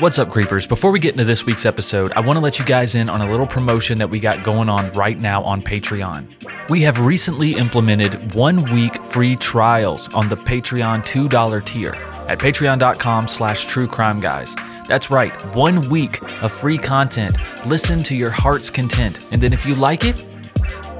What's up, creepers? Before we get into this week's episode, I want to let you guys in on a little promotion that we got going on right now on Patreon. We have recently implemented one week free trials on the Patreon $2 tier at patreon.com slash true crime guys. That's right, one week of free content. Listen to your heart's content. And then if you like it,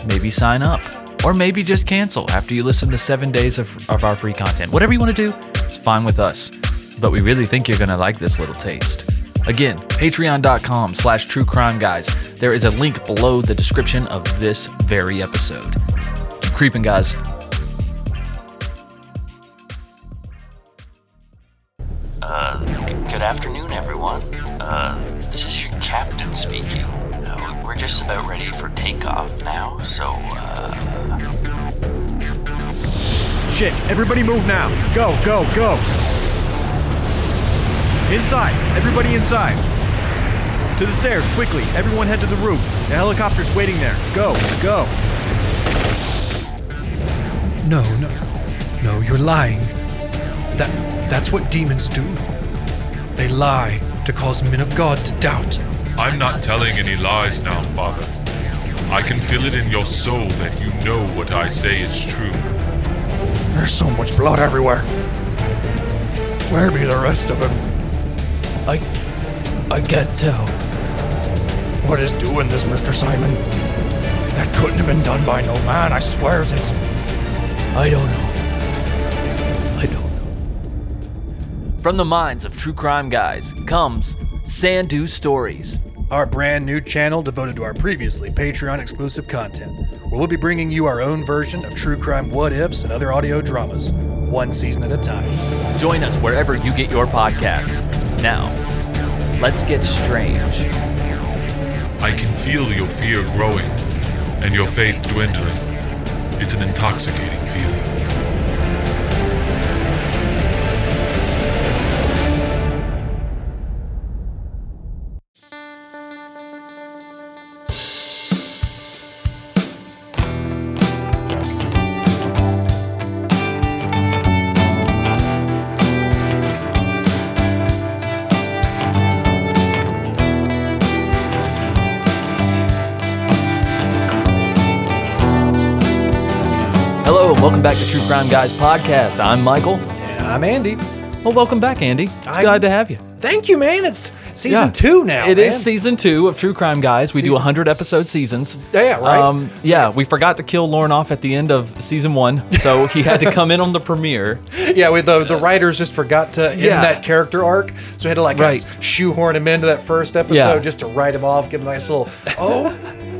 maybe sign up. Or maybe just cancel after you listen to seven days of, of our free content. Whatever you want to do, it's fine with us but we really think you're going to like this little taste. Again, patreon.com slash true crime guys. There is a link below the description of this very episode. Keep creeping, guys. Uh, g- good afternoon, everyone. Uh, this is your captain speaking. Uh, we're just about ready for takeoff now, so, uh, Shit, everybody move now. Go, go, go. Inside, everybody inside. To the stairs, quickly. Everyone head to the roof. The helicopter's waiting there. Go, go. No, no, no, you're lying. That that's what demons do. They lie to cause men of God to doubt. I'm not telling any lies now, Father. I can feel it in your soul that you know what I say is true. There's so much blood everywhere. Where be the rest of him? I I can't tell. What is doing this, Mr. Simon? That couldn't have been done by no man, I swears it. I don't know. I don't know. From the minds of true crime guys comes Sandu Stories. Our brand new channel devoted to our previously Patreon exclusive content, where we'll be bringing you our own version of true crime what ifs and other audio dramas, one season at a time. Join us wherever you get your podcast. Now, let's get strange. I can feel your fear growing and your faith dwindling. It's an intoxicating welcome back to True Crime Guys podcast. I'm Michael. And I'm Andy. Well, welcome back, Andy. It's I- glad to have you. Thank you, man. It's season Yeah. two now. It is man. season two of True Crime Guys. We do Season- 100 episode seasons. Yeah, right. Um, yeah, we forgot to kill Lauren off at the end of season one, so he had to come in on the premiere. Yeah, we, the the writers just forgot to end Yeah. that character arc, so we had to like Right. shoehorn him into that first episode Yeah. just to write him off, give him a nice little. Oh,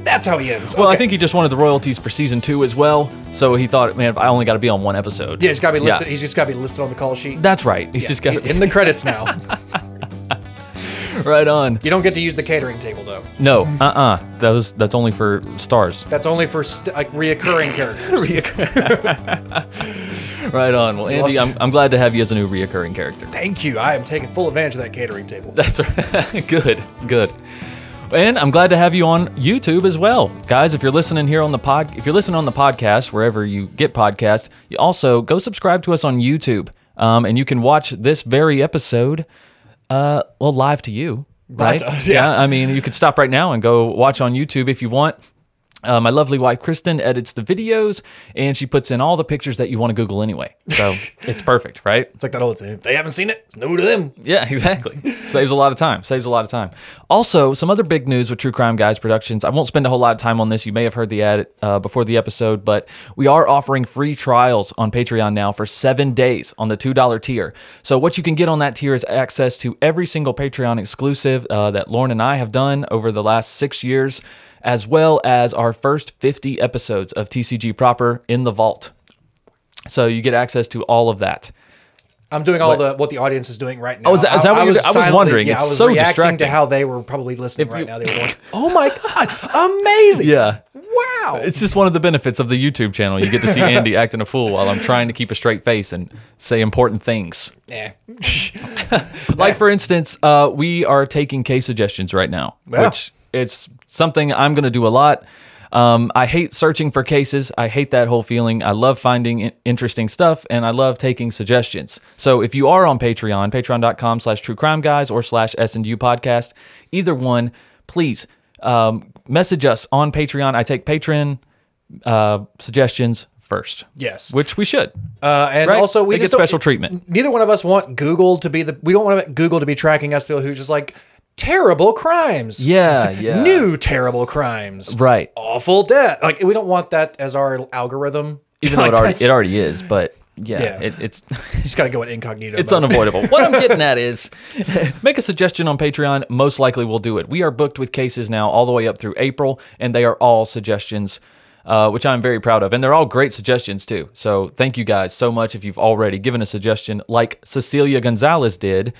that's how he ends. Well, I Okay. think he just wanted the royalties for season two as well, so he thought, man, I only got to be on one episode. yeah, he's got to be listed. He's just got to be listed on the call sheet. That's right. He's just got He's in the credits now. right on. you don't get to use the catering table though. No, uh, uh Those that's only for stars. That's only for st- like reoccurring characters. Right on. Well, Andy, I'm, I'm glad to have you as a new reoccurring character. Thank you. I am taking full advantage of that catering table. That's right. good, good. And I'm glad to have you on YouTube as well, guys. If you're listening here on the pod, if you're listening on the podcast wherever you get podcast, you also go subscribe to us on YouTube, um, and you can watch this very episode, uh, well, live to you, right? us, yeah. I mean, you could stop right now and go watch on YouTube if you want. Uh, my lovely wife Kristen edits the videos, and she puts in all the pictures that you want to Google anyway. So it's perfect, right? It's like that old saying: they haven't seen it, it's new to them. Yeah, exactly. Saves a lot of time. Saves a lot of time. Also, some other big news with True Crime Guys Productions. I won't spend a whole lot of time on this. You may have heard the ad uh, before the episode, but we are offering free trials on Patreon now for seven days on the $2 tier. So, what you can get on that tier is access to every single Patreon exclusive uh, that Lauren and I have done over the last six years, as well as our first 50 episodes of TCG Proper in the vault. So, you get access to all of that. I'm doing all the what the audience is doing right now. Oh, is that- is that what you're do- I was silently- wondering. Yeah, It's I was so reacting distracting. to how they were probably listening If right you- now. They were going, "Oh my god, amazing! Yeah. wow!" It's just one of the benefits of the YouTube channel. You get to see Andy acting a fool while I'm trying to keep a straight face and say important things. yeah. Like for instance, uh, we are taking case suggestions right now, Yeah. which it's something I'm going to do a lot. Um, I hate searching for cases. I hate that whole feeling. I love finding interesting stuff and I love taking suggestions. So if you are on Patreon, patreon.com slash true crime guys or slash S&U podcast, either one, please um, message us on Patreon. I take patron uh, suggestions first. Yes. Which we should. Uh, and Right? also, we get special treatment. Neither one of us want Google to be the. We don't want Google to be tracking us. People who's just like terrible crimes. Yeah, yeah. New terrible crimes. Right. Awful death. Like we don't want that as our algorithm. Even though it already, it already is, but yeah, Yeah. It, it's you just got to go in incognito. it's mode. unavoidable. what I'm getting at is make a suggestion on Patreon. Most likely we'll do it. We are booked with cases now all the way up through April, and they are all suggestions, uh, which I'm very proud of. And they're all great suggestions too. So thank you guys so much if you've already given a suggestion, like Cecilia Gonzalez did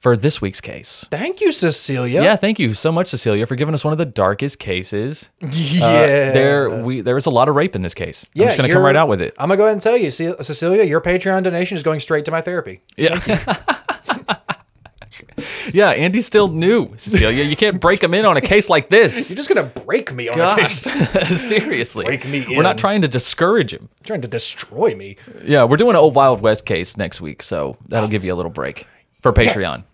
for this week's case. Thank you, Cecilia. Yeah, thank you so much, Cecilia, for giving us one of the darkest cases. yeah. Uh, there, we there was a lot of rape in this case. Yeah, I'm just gonna come right out with it. I'm gonna go ahead and tell you, Ce- Cecilia, your Patreon donation is going straight to my therapy. Yeah. yeah, Andy's still new, Cecilia. You can't break him in on a case like this. You're just gonna break me on a Gosh, case. seriously. Break me In. We're not trying to discourage him. trying to destroy me. Yeah, we're doing an old Wild West case next week, so that'll give you a little break for Patreon.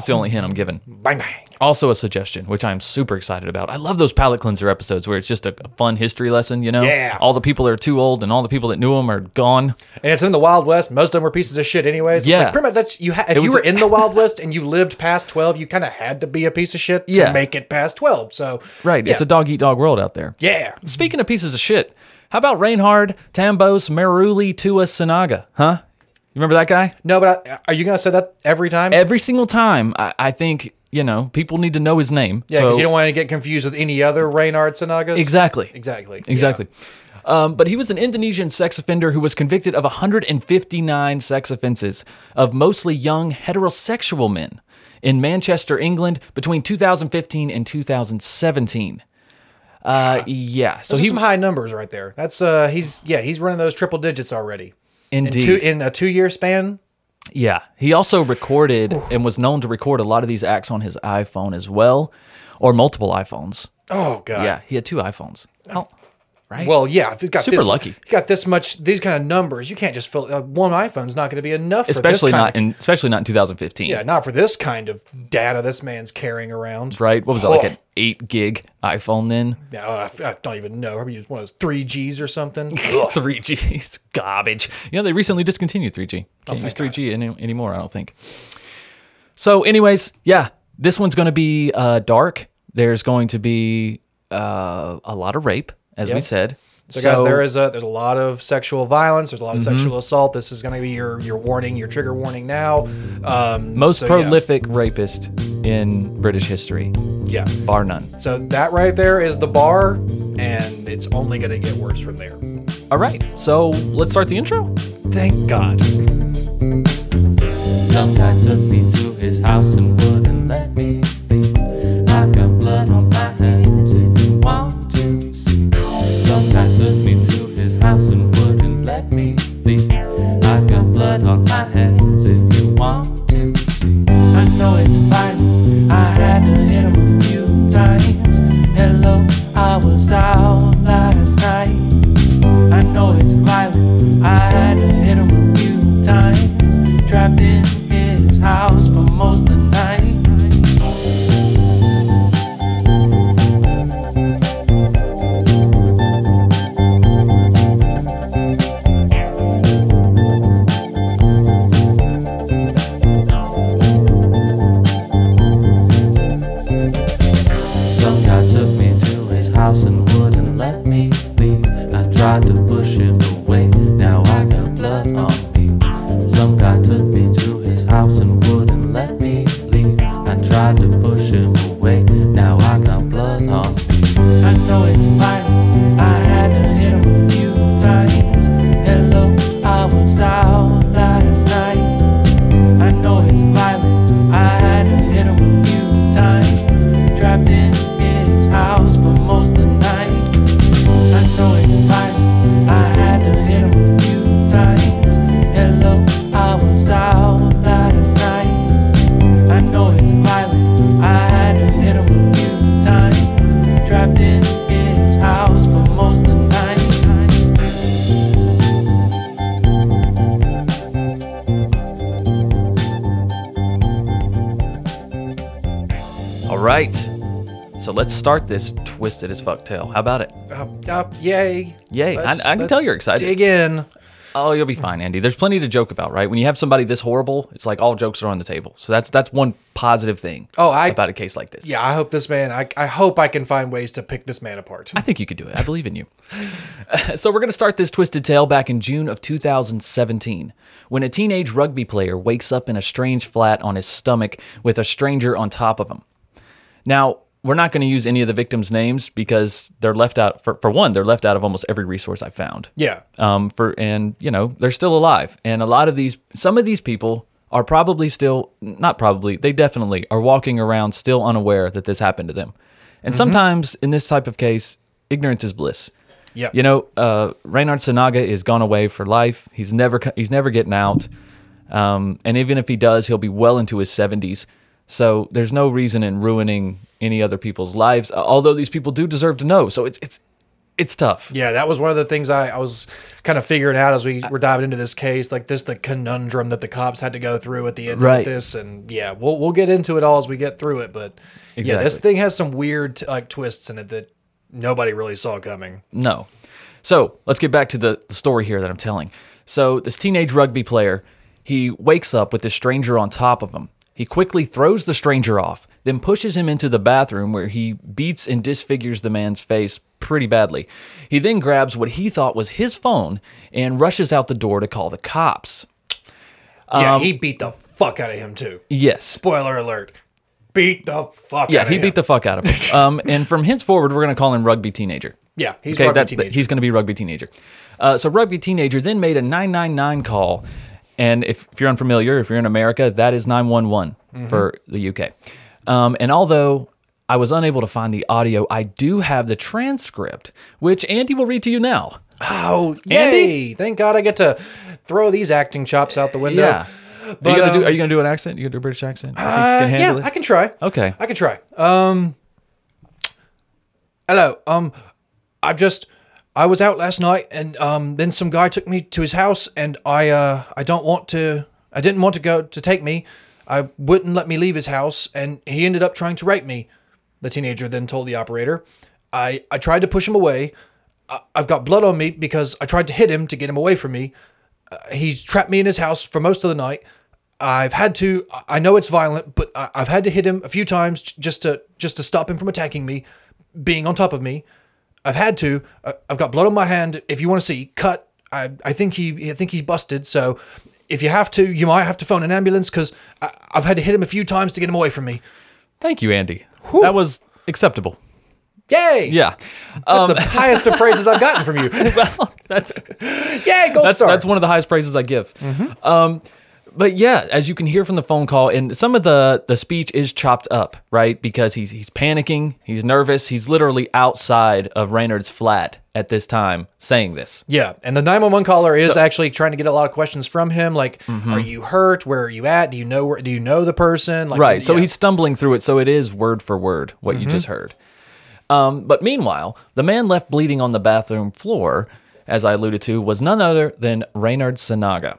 That's the only hint I'm giving. Bang bang. Also, a suggestion, which I'm super excited about. I love those palate cleanser episodes where it's just a, a fun history lesson, you know? Yeah. All the people that are too old and all the people that knew them are gone. And it's in the Wild West. Most of them were pieces of shit, anyways. Yeah. It's like, pretty much that's you. Ha- if you were in the Wild West and you lived past twelve, you kind of had to be a piece of shit to Yeah. make it past twelve. So Right. yeah. It's a dog eat dog world out there. yeah. Speaking of pieces of shit, how about Reynhard Tambos Maruli Tua Sinaga? Huh? You remember that guy? No, but I, are you gonna say that every time? Every single time, I, I think, you know, people need to know his name. yeah, because So- you don't want to get confused with any other Reynhard Sinagas. Exactly. Exactly. Exactly. Um, but he was an Indonesian sex offender who was convicted of 159 sex offenses of mostly young heterosexual men in Manchester, England between 2015 and 2017. Uh, yeah. So Those are he some high numbers right there. That's uh, he's yeah, he's running those triple digits already. In indeed. two in a two year span. Yeah. He also recorded and was known to record a lot of these acts on his iPhone as well, or multiple iPhones. Oh god. Yeah, he had two iPhones. Oh, right. Well, yeah, if he's got Super this, lucky. you got this much, these kind of numbers, you can't just fill. Uh, one iPhone's not going to be enough. especially not of- in especially not in 2015. Yeah, not for this kind of data this man's carrying around. Right? What was like Oh. an eight gig iPhone then? Yeah, uh, I I don't even know. Maybe one of those three Gs or something. Three Gs, is garbage. You know, they recently discontinued 3G. Oh, Can't use 3G any, anymore, I don't think. So, anyways, yeah, this one's going to be uh, dark. There's going to be uh, a lot of rape, as we said. So, guys, there is a there's a lot of sexual violence. There's a lot of Mm-hmm. sexual assault. This is going to be your your warning, your trigger warning now. Um, most so, yeah. prolific rapist in British history, Yeah. bar none. So that right there is the bar, and it's only going to get worse from there. All right, so let's start the intro. Thank God. Some guy took me to his house and start this twisted as fuck tale. How about it? Uh, uh, yay. Yay. I- Let's- I can tell you're excited. Dig in. Oh, you'll be fine, Andy. There's plenty to joke about, right? When you have somebody this horrible, it's like all jokes are on the table. So that's that's one positive thing. Oh, I- about a case like this. Yeah, I hope this man, I, I hope I can find ways to pick this man apart. I think you could do it. I believe in you. so we're going to start this twisted tale back in June of 2017 when a teenage rugby player wakes up in a strange flat on his stomach with a stranger on top of him. Now, we're not going to use any of the victims' names because they're left out for, for one, they're left out of almost every resource I found. Yeah. Um for and you know, they're still alive. And a lot of these some of these people are probably still not probably, they definitely are walking around still unaware that this happened to them. And sometimes in this type of case, ignorance is bliss. Yeah. You know, uh, Reynhard Sinaga is gone away for life. He's never he's never getting out. Um, and even if he does, he'll be well into his 70s. So there's no reason in ruining any other people's lives. uh, Although these people do deserve to know. So it's it's it's tough. Yeah, that was one of the things I, I was kind of figuring out as we were diving into this case, like this the conundrum that the cops had to go through at the end Right. of this, and yeah, we'll we'll get into it all as we get through it. But yeah, this thing has some weird like twists in it that nobody really saw coming. No. So let's get back to the, the story here that I'm telling. So this teenage rugby player, he wakes up with this stranger on top of him. He quickly throws the stranger off, then pushes him into the bathroom where he beats and disfigures the man's face pretty badly. He then grabs what he thought was his phone and rushes out the door to call the cops. yeah, Um, he beat the fuck out of him too. Yes. Spoiler alert. Beat the fuck Yeah, out of him. Yeah, he him. beat the fuck out of him. Um, and from henceforward, we're going to call him Rugby Teenager. Yeah, he's okay, rugby that's- teenager. he's going to be Rugby Teenager. Uh, so Rugby Teenager then made a 999 call. And if, if you're unfamiliar, if you're in America, that is 911 Mm-hmm. for the UK. Um, and although I was unable to find the audio, I do have the transcript, which Andy will read to you now. Oh, Andy? Thank God I get to throw these acting chops out the window. Yeah. But, are, you gonna do, um, are you gonna do an accent? You gonna do a British accent? Uh, can yeah, it? I can try. Okay. I can try. Um, hello. Um, I've just I was out last night, and um, then some guy took me to his house, and I uh I don't want to. I didn't want to go to take me. I wouldn't let me leave his house, and he ended up trying to rape me. The teenager then told the operator. I I tried to push him away. I, I've got blood on me because I tried to hit him to get him away from me. Uh, he's trapped me in his house for most of the night. I've had to. I know it's violent, but I, I've had to hit him a few times just to just to stop him from attacking me, being on top of me. I've had to. Uh, I've got blood on my hand. If you want to see, cut. I I think he I think he's busted. So if you have to, you might have to phone an ambulance because I've had to hit him a few times to get him away from me. Thank you, Andy. That was acceptable. Yay! Yeah. That's Um, the highest of praises I've gotten from you. well, that's Yay, gold that's star. that's one of the highest praises I give. Um, but yeah, as you can hear from the phone call, and some of the the speech is chopped up, right? Because he's he's panicking, he's nervous, he's literally outside of Reynhard's flat at this time saying this. Yeah, and the 911 caller is So- Mm-hmm. actually trying to get a lot of questions from him like are you hurt? Where are you at? Do you know where do you know the person? Like Right. So he's stumbling through it. So it is word for word what you just heard. Um, but meanwhile, the man left bleeding on the bathroom floor, as I alluded to, was none other than Reynhard Sinaga.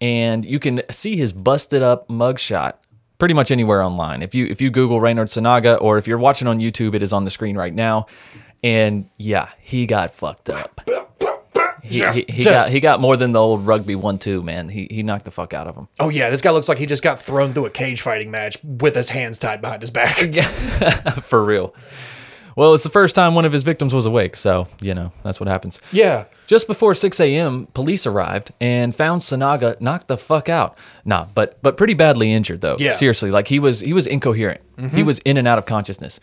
And you can see his busted up mugshot pretty much anywhere online. If you if you Google Reynhard Sinaga or if you're watching on YouTube, it is on the screen right now. And yeah, he got fucked up. He, he, he just- got he got more than the old rugby one two man. He he knocked the fuck out of him. Oh yeah, this guy looks like he just got thrown through a cage fighting match with his hands tied behind his back. Yeah, for real. Well, it's the first time one of his victims was awake, so you know that's what happens. yeah. Just before 6 a.m., police arrived and found Sinaga knocked the fuck out. Nah, but but pretty badly injured though. Yeah. Seriously, like he was he was incoherent. He was in and out of consciousness.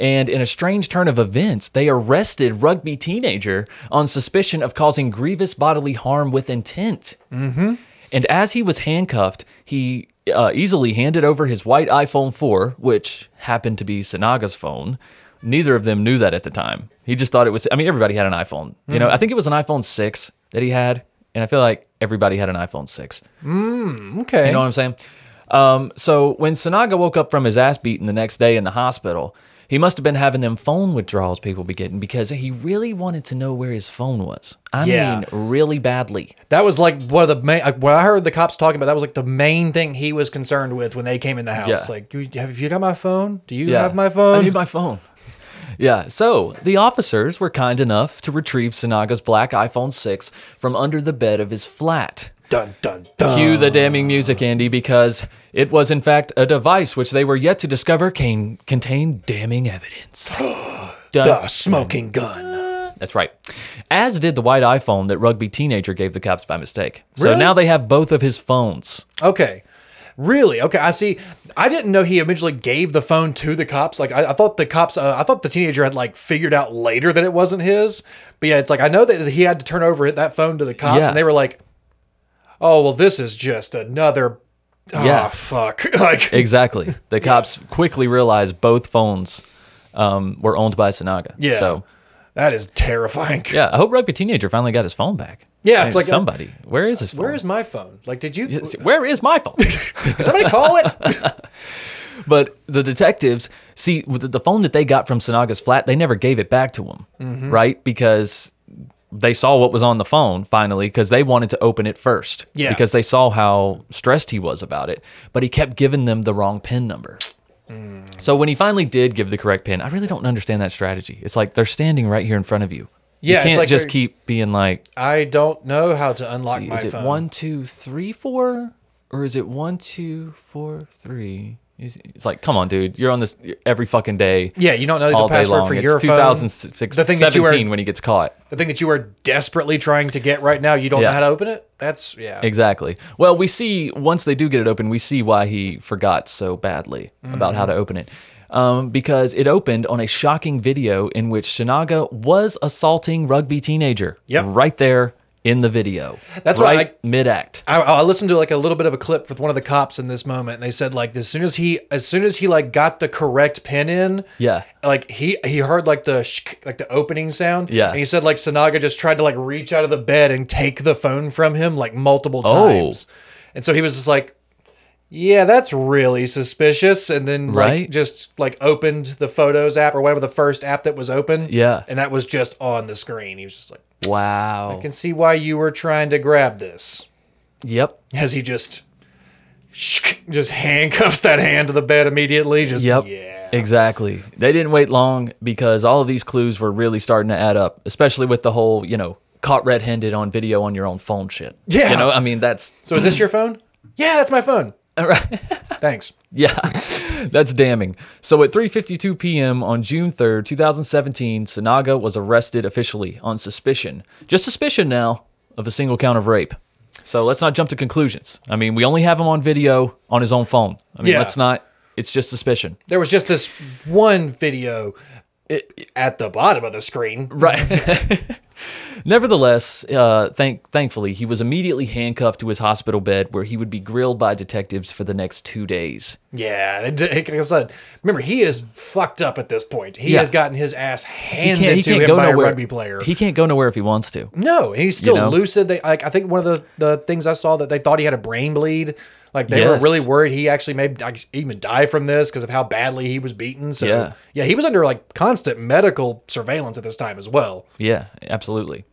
And in a strange turn of events, they arrested rugby teenager on suspicion of causing grievous bodily harm with intent. Mm-hmm. And as he was handcuffed, he uh, easily handed over his white iPhone 4, which happened to be Sinaga's phone. Neither of them knew that at the time. He just thought it was. I mean, everybody had an iPhone. You know, I think it was an iPhone 6 that he had, and I feel like everybody had an iPhone 6. Okay. You know what I'm saying? Um, so when Sinaga woke up from his ass beating the next day in the hospital, He must have been having them phone withdrawals people be getting because he really wanted to know where his phone was. I Yeah. mean, really badly. That was like one of the main. Like, when I heard the cops talking about, that was like the main thing he was concerned with when they came in the house. Yeah. Like, "You- have you got my phone? Do you Yeah. have my phone? I need my phone. Yeah, so the officers were kind enough to retrieve Sinaga's black iPhone 6 from under the bed of his flat. dun dun dun. Cue the damning music, Andy, because it was in fact a device which they were yet to discover can, contained damning evidence. The smoking gun. That's right. As did the white iPhone that rugby teenager gave the cops by mistake. So Really? now they have both of his phones. Okay. Really? Okay. I see. I didn't know he originally gave the phone to the cops. Like, I, I thought the cops, uh, I thought the teenager had like figured out later that it wasn't his. But yeah, it's like, I know that he had to turn over that phone to the cops Yeah. and they were like, oh, well, this is just another. Oh, Yeah. fuck. like, Exactly. The cops quickly realized both phones um, were owned by Sinaga. yeah. So that is terrifying. yeah, I hope rugby teenager finally got his phone back. Yeah, it's like, somebody. where is his phone? Where is my phone? Like, did you? Where is my phone? Did somebody call it? but the detectives see the phone that they got from Sinaga's flat, they never gave it back to him, Mm-hmm. right? Because they saw what was on the phone finally because they wanted to open it first. Yeah. Because they saw how stressed he was about it, but he kept giving them the wrong pin number. Mm. So when he finally did give the correct pin, I really don't understand that strategy. It's like they're standing right here in front of you. Yeah, you can't like just keep being like, I don't know how to unlock see, my is it phone. one, two, three, four, or is it one, two, four, three? Is- It's like, come on, dude, you're on this every fucking day. Yeah, you don't know the all day password for it's your phone. 2006, The thing that you 17 are- when he gets caught. The thing that you are desperately trying to get right now, you don't know how to open it. That's yeah. Exactly. Well, we see once they do get it open, we see why he forgot so badly about how to Mm-hmm. open it. Um, because it opened on a shocking video in which Sinaga was assaulting rugby teenager. Yep. Right there in the video. That's why right mid act. I, I listened to like a little bit of a clip with one of the cops in this moment, and they said like as soon as he as soon as he like got the correct pin in, Yeah. like he he heard like the sh- like the opening sound, Yeah. and he said like Sinaga just tried to like reach out of the bed and take the phone from him like multiple Oh. times, and so he was just like. Yeah, that's really suspicious. And then, like, Right. just like opened the Photos app or whatever the first app that was open. Yeah. and that was just on the screen. He was just like, Wow. "I can see why you were trying to grab this." Yep. as he just just handcuffs that hand to the bed immediately. Just Yep. yeah. Exactly. They didn't wait long because all of these clues were really starting to add up, especially with the whole, you know, caught red-handed on video on your own phone shit. Yeah. You know, I mean, that's So is this your phone? Yeah, that's my phone. right. Thanks. Yeah, that's damning. So at 3:52 p.m. on June 3rd, 2017, Sinaga was arrested officially on suspicion, just suspicion now, of a single count of rape. So let's not jump to conclusions. I mean, we only have him on video on his own phone. I mean, Yeah. let's not. It's just suspicion. There was just this one video at the bottom of the screen. Right. Nevertheless, uh, thank thankfully, he was immediately handcuffed to his hospital bed, where he would be grilled by detectives for the next two days. Yeah, it like I said, remember he is fucked up at this point. He Yeah. has gotten his ass He handed can't, he to him go by nowhere. a rugby player. He can't go nowhere if he wants to. no, he's still know? lucid. They like I think one of the the things I saw that they thought he had a brain bleed. Like they Yes. were really worried he actually may even die from this because of how badly he was beaten. So Yeah. yeah, he was under like constant medical surveillance at this time as well. Yeah, absolutely.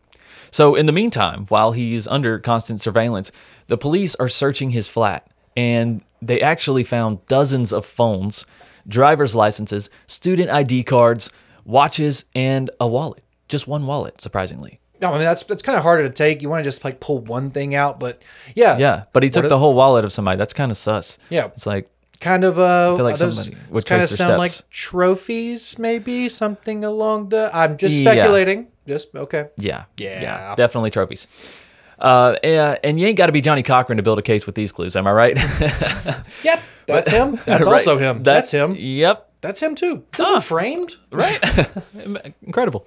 So, in the meantime, while he's under constant surveillance, the police are searching his flat and they actually found dozens of phones, driver's licenses, student ID cards, watches, and a wallet. Just one wallet, surprisingly. No, I mean that's that's kind of harder to take. You want to just like pull one thing out, but yeah, Yeah, but he took the whole wallet of somebody. That's kind of sus. Yeah. It's like, kind of uh, feel like those, somebody would kind of sound like trophies, maybe something along the. I'm just Yeah. Just okay. yeah. Yeah. definitely trophies. Uh, yeah, and you ain't got to be Johnnie Cochran to build a case with these clues, am I right? Yep, that's him. That's Right. also him. That's him. Yep. That's him too. Is that framed? right? Incredible.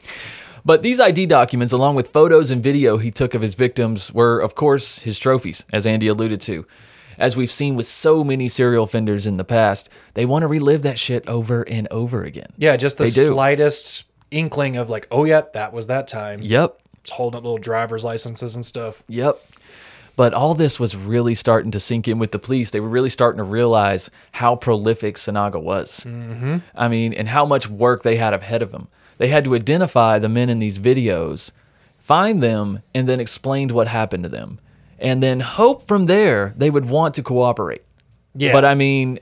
But these ID documents, along with photos and video he took of his victims, were, of course, his trophies, as Andy alluded to. As we've seen with so many serial offenders in the past, they want to relive that shit over and over again. Yeah, just the slightest inkling of like, oh yeah, that was that time. Yep. It's holding up little driver's licenses and stuff. Yep. But all this was really starting to sink in with the police. They were really starting to realize how prolific Sinaga was. Mm-hmm. I mean, and how much work they had ahead of them. They had to identify the men in these videos, find them, and then explain what happened to them. And then hope from there they would want to cooperate. Yeah. But I mean,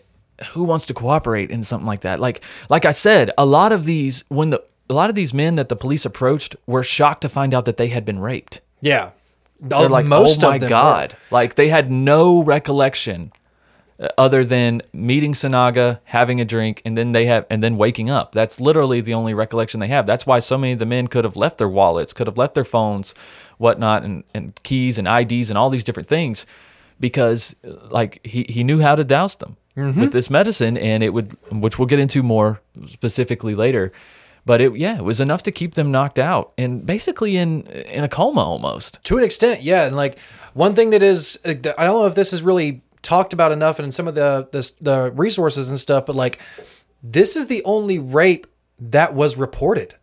who wants to cooperate in something like that? Like like I said, a lot of these when the a lot of these men that the police approached were shocked to find out that they had been raped. Yeah. They're like, most oh my god! were. Like they had no recollection uh, other than meeting Sinaga, having a drink, and then they have and then waking up. That's literally the only recollection they have. That's why so many of the men could have left their wallets, could have left their phones, whatnot, and, and keys and IDs and all these different things, because uh, like he he knew how to douse them with this medicine, and it would, which we'll get into more specifically later. But it yeah, it was enough to keep them knocked out and basically in in a coma almost. To an extent, yeah. And like one thing that is, uh, I don't know if this is really talked about enough in some of the the, the resources and stuff, but like this is the only rape that was reported.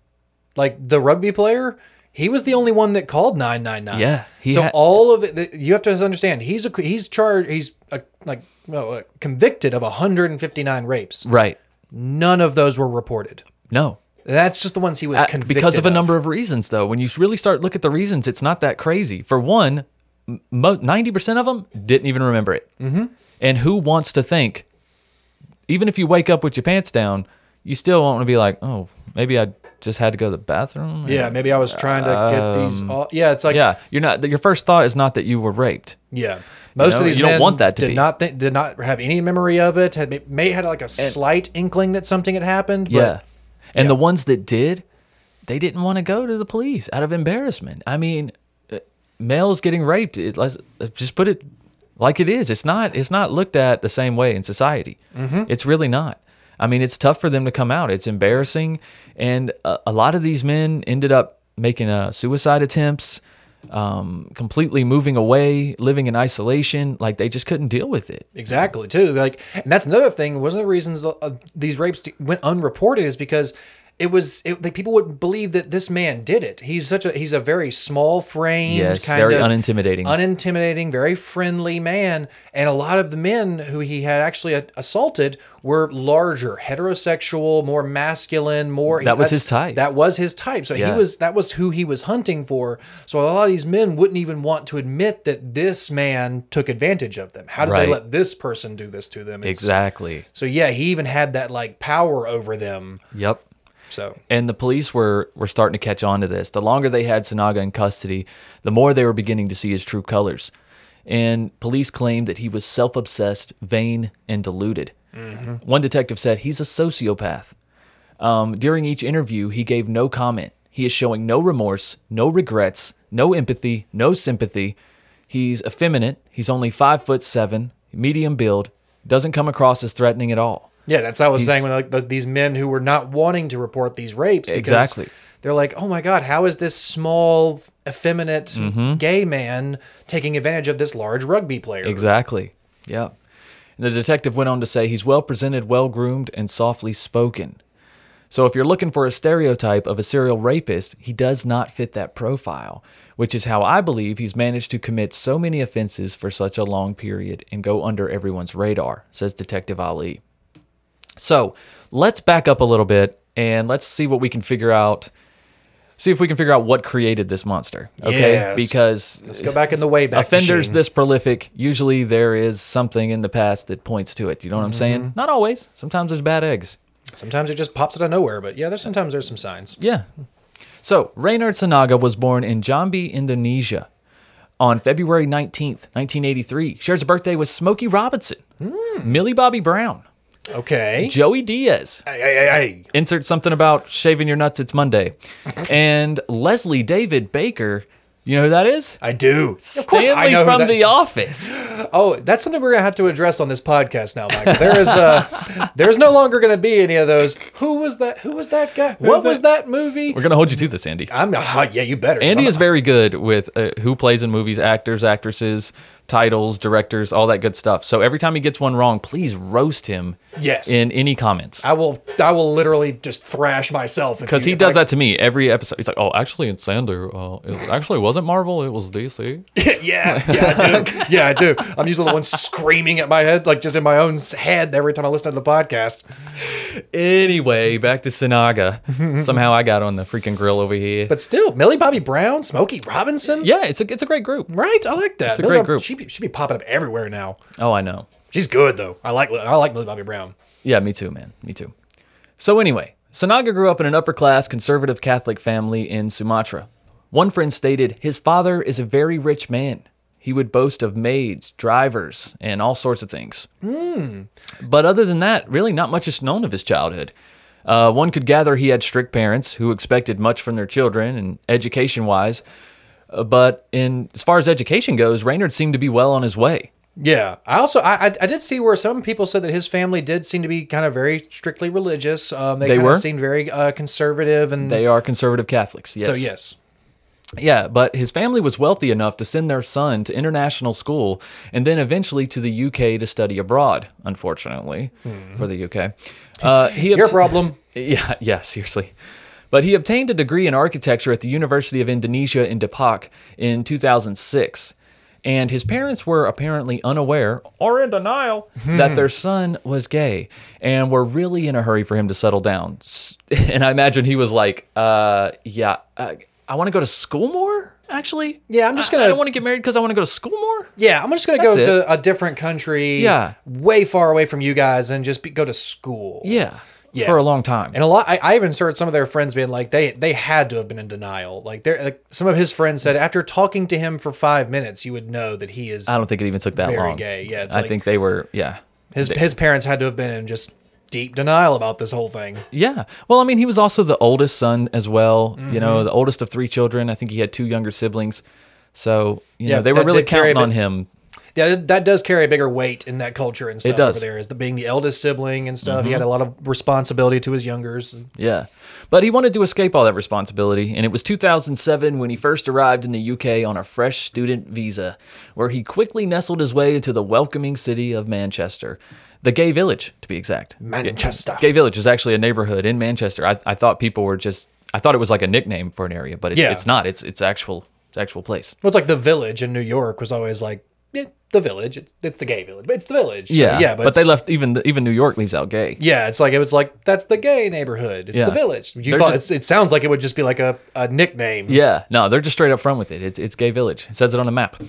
Like the rugby player, he was the only one that called nine nine nine. Yeah, he so had- all of it, you have to understand, he's a he's charged, he's a, like well, uh, convicted of 159 rapes. Right. None of those were reported. No. That's just the ones he was Uh, convicted because of a number of reasons, though. When you really start look at the reasons, it's not that crazy. For one, ninety percent of them didn't even remember it. Mm-hmm. And who wants to think, even if you wake up with your pants down, you still want to be like, oh, maybe I just had to go to the bathroom. Yeah, maybe I was trying to get these. All, yeah, it's like yeah. You're not. Your first thought is not that you were raped. Yeah. Most know, of these you don't want that to did be. not think, did not have any memory of it. Had may had like a slight inkling that something had happened. But Yeah. And the ones that did, they didn't want to go to the police out of embarrassment. I mean, uh, males getting raped, it, let's uh, just put it like it is. It's not it's not looked at the same way in society. Mm-hmm. It's really not. I mean, it's tough for them to come out. It's embarrassing, and a, a lot of these men ended up making uh, suicide attempts, um, completely moving away, living in isolation. Like they just couldn't deal with it. Exactly, too. Like, and that's another thing. One of the reasons uh, these rapes went unreported is because it was it, like people would believe that this man did it. He's such a he's a very small framed, Yes, kind very of unintimidating. unintimidating, very friendly man. And a lot of the men who he had actually assaulted were larger, heterosexual, more masculine, more. That was his type. That was his type. So Yeah. he was that was who he was hunting for. So a lot of these men wouldn't even want to admit that this man took advantage of them. How did Right. they let this person do this to them? It's- Exactly. So yeah, he even had that like power over them. Yep. So and the police were were starting to catch on to this. The longer they had Sinaga in custody, the more they were beginning to see his true colors. And police claimed that he was self-obsessed, vain, and deluded. One detective said he's a sociopath. Um, during each interview, he gave no comment. He is showing no remorse, no regrets, no empathy, no sympathy. He's effeminate. He's only five foot seven, medium build, doesn't come across as threatening at all. Yeah, that's what I was He's- saying when like the, these men who were not wanting to report these rapes. Exactly. They're like, oh my god, how is this small, effeminate, Mm-hmm. gay man taking advantage of this large rugby player? Exactly. Yeah. And the detective went on to say he's well presented, well groomed, and softly spoken. So if you're looking for a stereotype of a serial rapist, he does not fit that profile, which is how I believe he's managed to commit so many offenses for such a long period and go under everyone's radar, says Detective Ali. So let's back up a little bit and let's see what we can figure out. See if we can figure out what created this monster. Okay. Yes. Because Let's go back in the way back. offenders machine. this prolific, usually there is something in the past that points to it. You know what I'm Mm-hmm. saying? Not always. Sometimes there's bad eggs. Sometimes it just pops out of nowhere, but yeah, there's sometimes there's some signs. Yeah. So, Reynhard Sinaga was born in Jambi, Indonesia on February 19th, 1983. Shares a birthday with Smokey Robinson, Hmm. Millie Bobby Brown, Okay. Joey Diaz. Hey, hey, hey, hey. Insert something about shaving your nuts, it's Monday. and Leslie David Baker. You know who that is? I do. Of course, Stanley I know from that- The Office. Oh, that's something we're gonna have to address on this podcast now, Michael. There is uh there's no longer gonna be any of those. Who was that? Who was that guy? What was that movie? We're going to hold you to this, Andy. I'm uh, yeah, you better. Andy is very good with uh, who plays in movies, actors, actresses, titles, directors, all that good stuff. So every time he gets one wrong, please roast him Yes. in any comments. I will. I will literally just thrash myself Because he does I- that to me every episode. He's like, "Oh, actually, in Sander, uh, it actually wasn't Marvel; it was DC." yeah, yeah, I do. Yeah, I do. I'm usually the one screaming at my head, like just in my own head every time I listen to the podcast. anyway, back to Sinaga. Somehow I got on the freaking grill over here. But still, Millie Bobby Brown, Smokey Robinson. yeah, it's a it's a great group. Right, I like that. It's a Millie great group. She be, she be popping up everywhere now. Oh, I know. She's good though. I like I like Millie Bobby Brown. Yeah, me too, man. Me too. So anyway, Sinaga grew up in an upper class conservative Catholic family in Sumatra. One friend stated his father is a very rich man. He would boast of maids, drivers, and all sorts of things. But other than that, really not much is known of his childhood. Uh, one could gather he had strict parents who expected much from their children and education wise. But in as far as education goes, Reynhard seemed to be well on his way. Yeah, I also I, I did see where some people said that his family did seem to be kind of very strictly religious. Um, they, They kind were? of seemed very uh, conservative, and They are conservative Catholics. Yes. so yes, Yeah, but his family was wealthy enough to send their son to international school and then eventually to the UK to study abroad, unfortunately, for the UK. Uh, he your obt- problem. Yeah, yeah, seriously. But he obtained a degree in architecture at the University of Indonesia in Depok in 2006. And his parents were apparently unaware or in denial that their son was gay and were really in a hurry for him to settle down. And I imagine he was like, uh, yeah, uh, I want to go to school more, actually. Yeah, I'm just I- I gonna- I don't want to get married because I want to go to school more. Yeah, I'm just gonna go That's to a different country. Yeah. way far away from you guys, and just be, go to school. Yeah. Yeah. For a long time. And a lot, I, I even heard some of their friends being like, they they had to have been in denial. Like, they're like some of his friends said, after talking to him for five minutes, you would know that he is I don't think it even took that very long. gay. Yeah, it's I like think they were, yeah. his they- his parents had to have been in just deep denial about this whole thing. Yeah. Well, I mean, he was also the oldest son as well. You know, Mm-hmm. the oldest of three children. I think he had two younger siblings. So, you Yeah, know, they were really carry counting on him. Yeah, that- does carry a bigger weight in that culture and stuff does. over there. Is the being the eldest sibling and stuff. He Mm-hmm. had a lot of responsibility to his youngers. Yeah. But he wanted to escape all that responsibility. And it was 2007 when he first arrived in the UK on a fresh student visa, where he quickly nestled his way into the welcoming city of Manchester. The Gay Village, to be exact. Manchester. Gay Village is actually a neighborhood in Manchester. I, I thought people were just, I thought it was like a nickname for an area, but it's, Yeah. it's not. It's, it's actual, it's actual place. Well, it's like the village in New York was always like eh, the village. It's, it's the gay village, but it's the village. So, Yeah, yeah, but, they left even even New York leaves out gay. Yeah, it's like it was like that's the gay neighborhood. It's Yeah. the village. You They're thought just- it's, it sounds like it would just be like a, a nickname. Yeah, no, they're just straight up front with it. It's it's Gay Village. It says it on the map.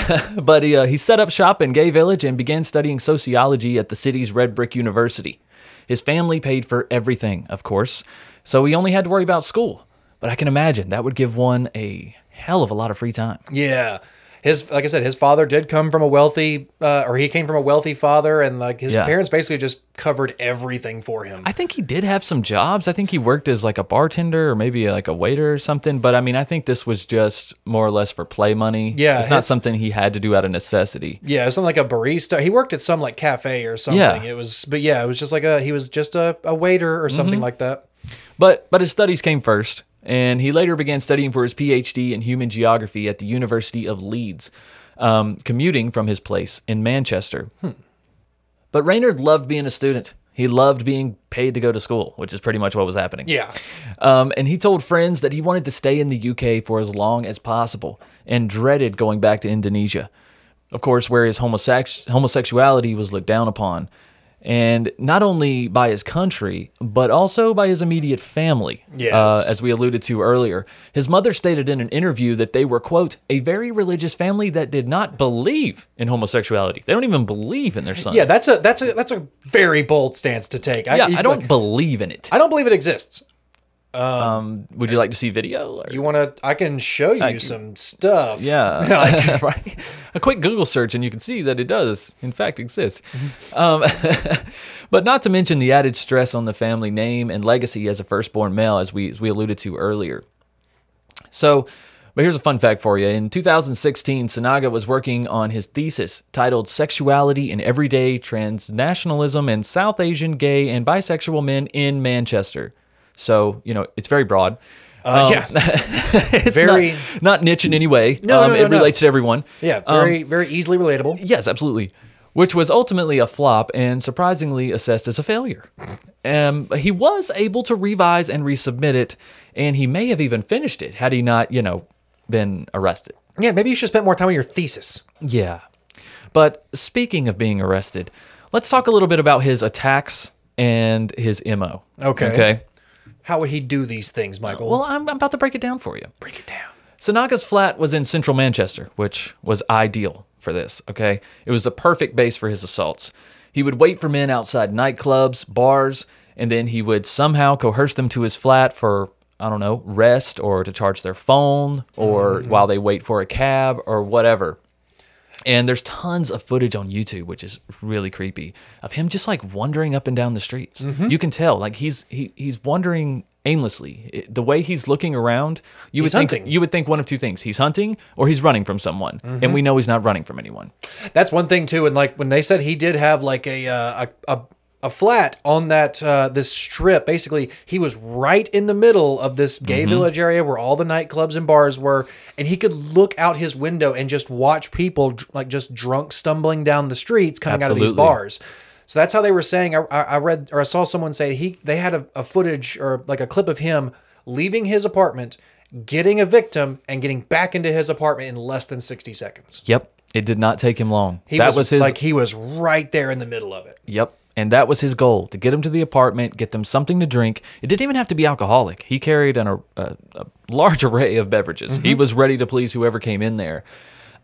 but he uh, he set up shop in Gay Village and began studying sociology at the city's Red Brick University. His family paid for everything, of course, so he only had to worry about school. But I can imagine that would give one a hell of a lot of free time. Yeah. His like I said, his father did come from a wealthy, uh, or he came from a wealthy father, and like his Yeah. parents basically just covered everything for him. I think he did have some jobs. I think he worked as like a bartender or maybe like a waiter or something. But I mean, I think this was just more or less for play money. Yeah, it's not something he had to do out of necessity. yeah, it was something like a barista. He worked at some like cafe or something. Yeah. It was, but yeah, it was just like a he was just a, a waiter or something Mm-hmm. like that. But but his studies came first, and he later began studying for his PhD in human geography at the University of Leeds, um, commuting from his place in Manchester. But Reynhard loved being a student. He loved being paid to go to school, which is pretty much what was happening. Yeah, Um, and he told friends that he wanted to stay in the UK for as long as possible and dreaded going back to Indonesia. Of course, where his homosex- homosexuality was looked down upon. And not only by his country, but also by his immediate family. Yes. Uh, as we alluded to earlier. His mother stated in an interview that they were, quote, a very religious family that did not believe in homosexuality. They don't even believe in their son. yeah. That's a that's a that's a very bold stance to take. yeah, I don't like, believe in it. I don't believe it exists. Um, would you like to see video? or- You want to? I can show you some stuff. Yeah, right. A quick Google search, and you can see that it does, in fact, exist. Um, but not to mention the added stress on the family name and legacy as a firstborn male, as we as we alluded to earlier. So, but here's a fun fact for you. In 2016, Sinaga was working on his thesis titled Sexuality in Everyday Transnationalism and South Asian Gay and Bisexual Men in Manchester. So, you know, it's very broad. Uh, yes. it's Very- not, not niche in any way. No, um, no, no, it no. relates to everyone. Yeah, Um, very very easily relatable. Yes, absolutely. Which was ultimately a flop and surprisingly assessed as a failure. Um, he was able to revise and resubmit it, and he may have even finished it had he not, you know, been arrested. Yeah, maybe you should spend more time on your thesis. Yeah. But speaking of being arrested, let's talk a little bit about his attacks and his MO. Okay. Okay. How would he do these things, uh, Michael? Well, I'm, I'm about to break it down for you. break it down. Sinaga's flat was in central Manchester, which was ideal for this, okay? It was the perfect base for his assaults. He would wait for men outside nightclubs, bars, and then he would somehow coerce them to his flat for, I don't know, rest or to charge their phone or mm-hmm. while they wait for a cab or whatever. And there's tons of footage on YouTube, which is really creepy, of him just like wandering up and down the streets. You can tell, like he's he he's wandering aimlessly. It- the way he's looking around, you He's would think hunting. you would think one of two things: he's hunting or he's running from someone, and we know he's not running from anyone. That's one thing too. And like when they said he did have like a uh, a, a a flat on that uh, this strip, basically he was right in the middle of this gay Mm-hmm. village area where all the nightclubs and bars were, and he could look out his window and just watch people like just drunk stumbling down the streets coming out of these bars. So that's how they were saying. I, I I read or I saw someone say he they had a, a footage or like a clip of him leaving his apartment, getting a victim, and getting back into his apartment in less than sixty seconds. Yep, it did not take him long. He that was, was, his like he was right there in the middle of it. Yep. And that was his goal to get them to the apartment, get them something to drink. It didn't even have to be alcoholic. He carried an, a, a, large array of beverages. He was ready to please whoever came in there.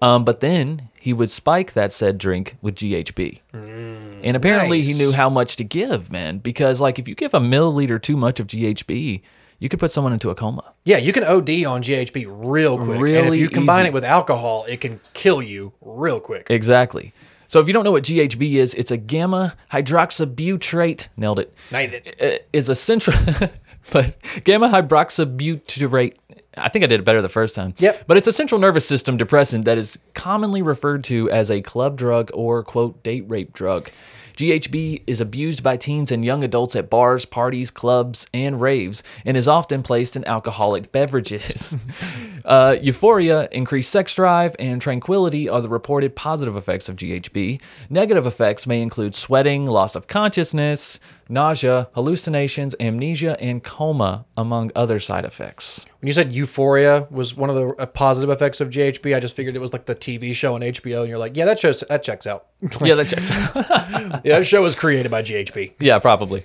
Um, but then he would spike that said drink with GHB. and apparently he knew how much to give, man. Because, like, if you give a milliliter too much of GHB, you could put someone into a coma. Yeah, you can OD on GHB real quick. and if you combine easy. it with alcohol, it can kill you real quick. Exactly. So if you don't know what GHB is, it's a gamma hydroxybutyrate. Nailed it. Nailed it. uh, a central, but gamma hydroxybutyrate. I think I did it better the first time. Yep. But it's a central nervous system depressant that is commonly referred to as a club drug or quote date rape drug. GHB is abused by teens and young adults at bars, parties, clubs, and raves, and is often placed in alcoholic beverages. uh, euphoria, increased sex drive, and tranquility are the reported positive effects of GHB. Negative effects may include sweating, loss of consciousness, nausea, hallucinations, amnesia, and coma, among other side effects. When you said euphoria was one of the uh, positive effects of GHB, I just figured it was like the TV show on HBO, and you're like, yeah, that shows that checks out. yeah, that checks out. yeah, that show was created by GHB. yeah, probably.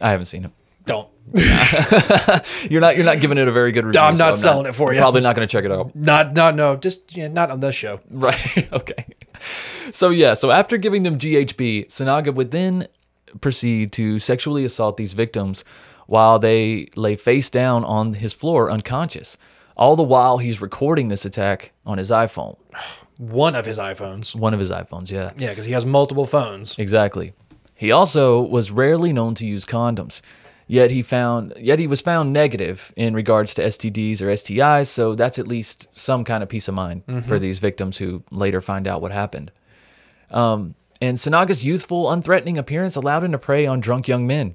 I haven't seen it. Don't. You're not. You're not giving it a very good review. I'm not so selling it for you. Probably not going to check it out. Not, not, no, just yeah, not on this show. Right. okay. So yeah. So after giving them GHB, Sinaga would then proceed to sexually assault these victims while they lay face down on his floor unconscious. All the while he's recording this attack on his iPhone, One of his iPhones. one of his iPhones. Yeah. Yeah, because he has multiple phones. Exactly. He also was rarely known to use condoms. Yet he found yet he was found negative in regards to STDs or STIs, so that's at least some kind of peace of mind for these victims who later find out what happened. Um, and Sinaga's youthful, unthreatening appearance allowed him to prey on drunk young men.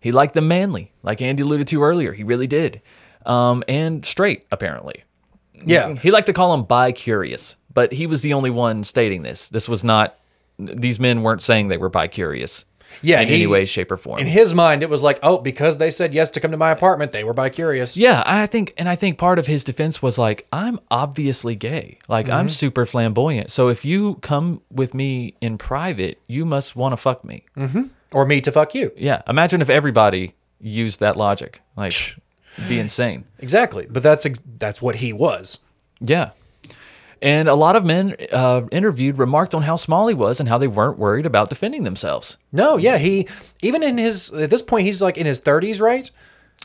He liked them manly, like Andy alluded to earlier. He really did. Um, and straight, apparently. Yeah. He liked to call them bi curious, but he was the only one stating this. This was not, these men weren't saying they were bi curious Yeah, in he- any way, shape, or form. In his mind, it was like, oh, because they said yes to come to my apartment, they were bi curious. yeah, I think, and I think part of his defense was like, I'm obviously gay. Like, Mm-hmm. I'm super flamboyant. So if you come with me in private, you must want to fuck me. Or me to fuck you. Yeah. Imagine if everybody used that logic. Like, be insane. Exactly. But that's ex- that's what he was. Yeah. And a lot of men uh, interviewed remarked on how small he was and how they weren't worried about defending themselves. No, yeah, he even in his at this point he's like in his 30s, right?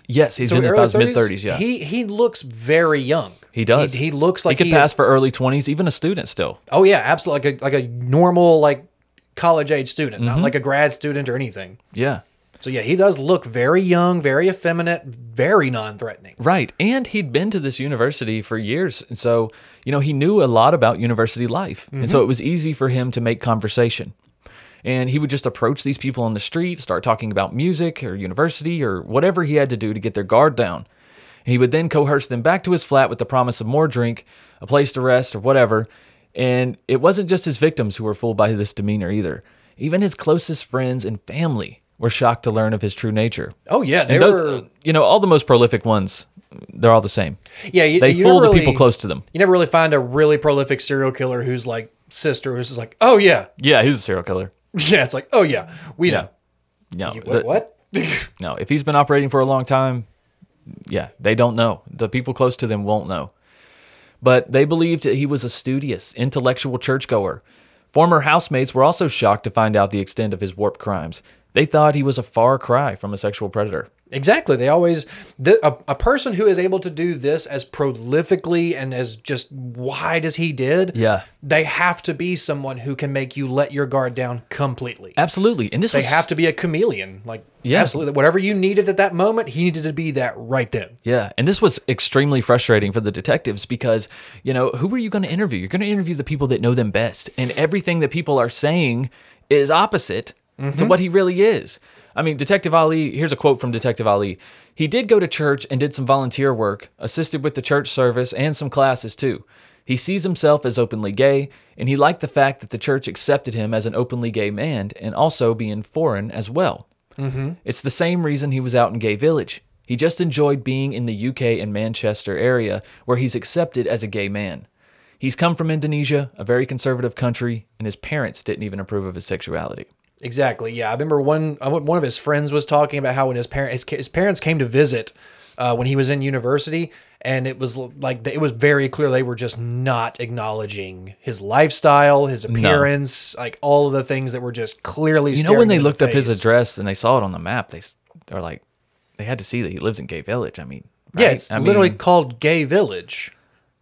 Yes, he's So in his mid 30s. Yeah. He he looks very young. He does. He, he looks like he could he pass is- for early 20s, even a student still. Oh yeah, absolutely like a like a normal like college age student, not Mm-hmm. like a grad student or anything. Yeah. So yeah, he does look very young, very effeminate, very non-threatening. Right. And he'd been to this university for years. And so, you know, he knew a lot about university life. And Mm-hmm. so it was easy for him to make conversation. And he would just approach these people on the street, start talking about music or university or whatever he had to do to get their guard down. He would then coerce them back to his flat with the promise of more drink, a place to rest, or whatever. And it wasn't just his victims who were fooled by this demeanor either. Even his closest friends and family were shocked to learn of his true nature. Oh yeah, they And those, were. you know, all the most prolific ones, they're all the same. Yeah, you, They you fool the people close to them. You never really find a really prolific serial killer who's like sister who's just like, oh yeah, Yeah, he's a serial killer. yeah. It's like, oh yeah, we know. No, You- the- What? what? No, if he's been operating for a long time, yeah, they don't know. The people close to them won't know. But they believed that he was a studious, intellectual churchgoer. Former housemates were also shocked to find out the extent of his warped crimes. They thought he was a far cry from a sexual predator. Exactly. They always th- a, a person who is able to do this as prolifically and as just wide as he did. Yeah. They have to be someone who can make you let your guard down completely. Absolutely. And this They was have to be a chameleon. Like Yeah. absolutely. Whatever you needed at that moment, he needed to be that right then. Yeah, and this was extremely frustrating for the detectives because, you know, who are you going to interview? You're going to interview the people that know them best, and everything that people are saying is opposite to mm-hmm. what he really is. I mean, Detective Ali, here's a quote from Detective Ali. He did go to church and did some volunteer work, assisted with the church service and some classes too. He sees himself as openly gay, and he liked the fact that the church accepted him as an openly gay man and also being foreign as well. Mm-hmm. It's the same reason he was out in Gay Village. He just enjoyed being in the UK and Manchester area where he's accepted as a gay man. He's come from Indonesia, a very conservative country, and his parents didn't even approve of his sexuality. Exactly. Yeah, I remember one uh, one of his friends was talking about how when his parents his, his parents came to visit uh, when he was in university, and it was like it was very clear they were just not acknowledging his lifestyle, his appearance, like all of the things that were just clearly. You know, when they in the looked up his address and they saw it on the map, they they're like, they had to see that he lives in Gay Village. I mean, Yeah, it's I literally mean, called Gay Village.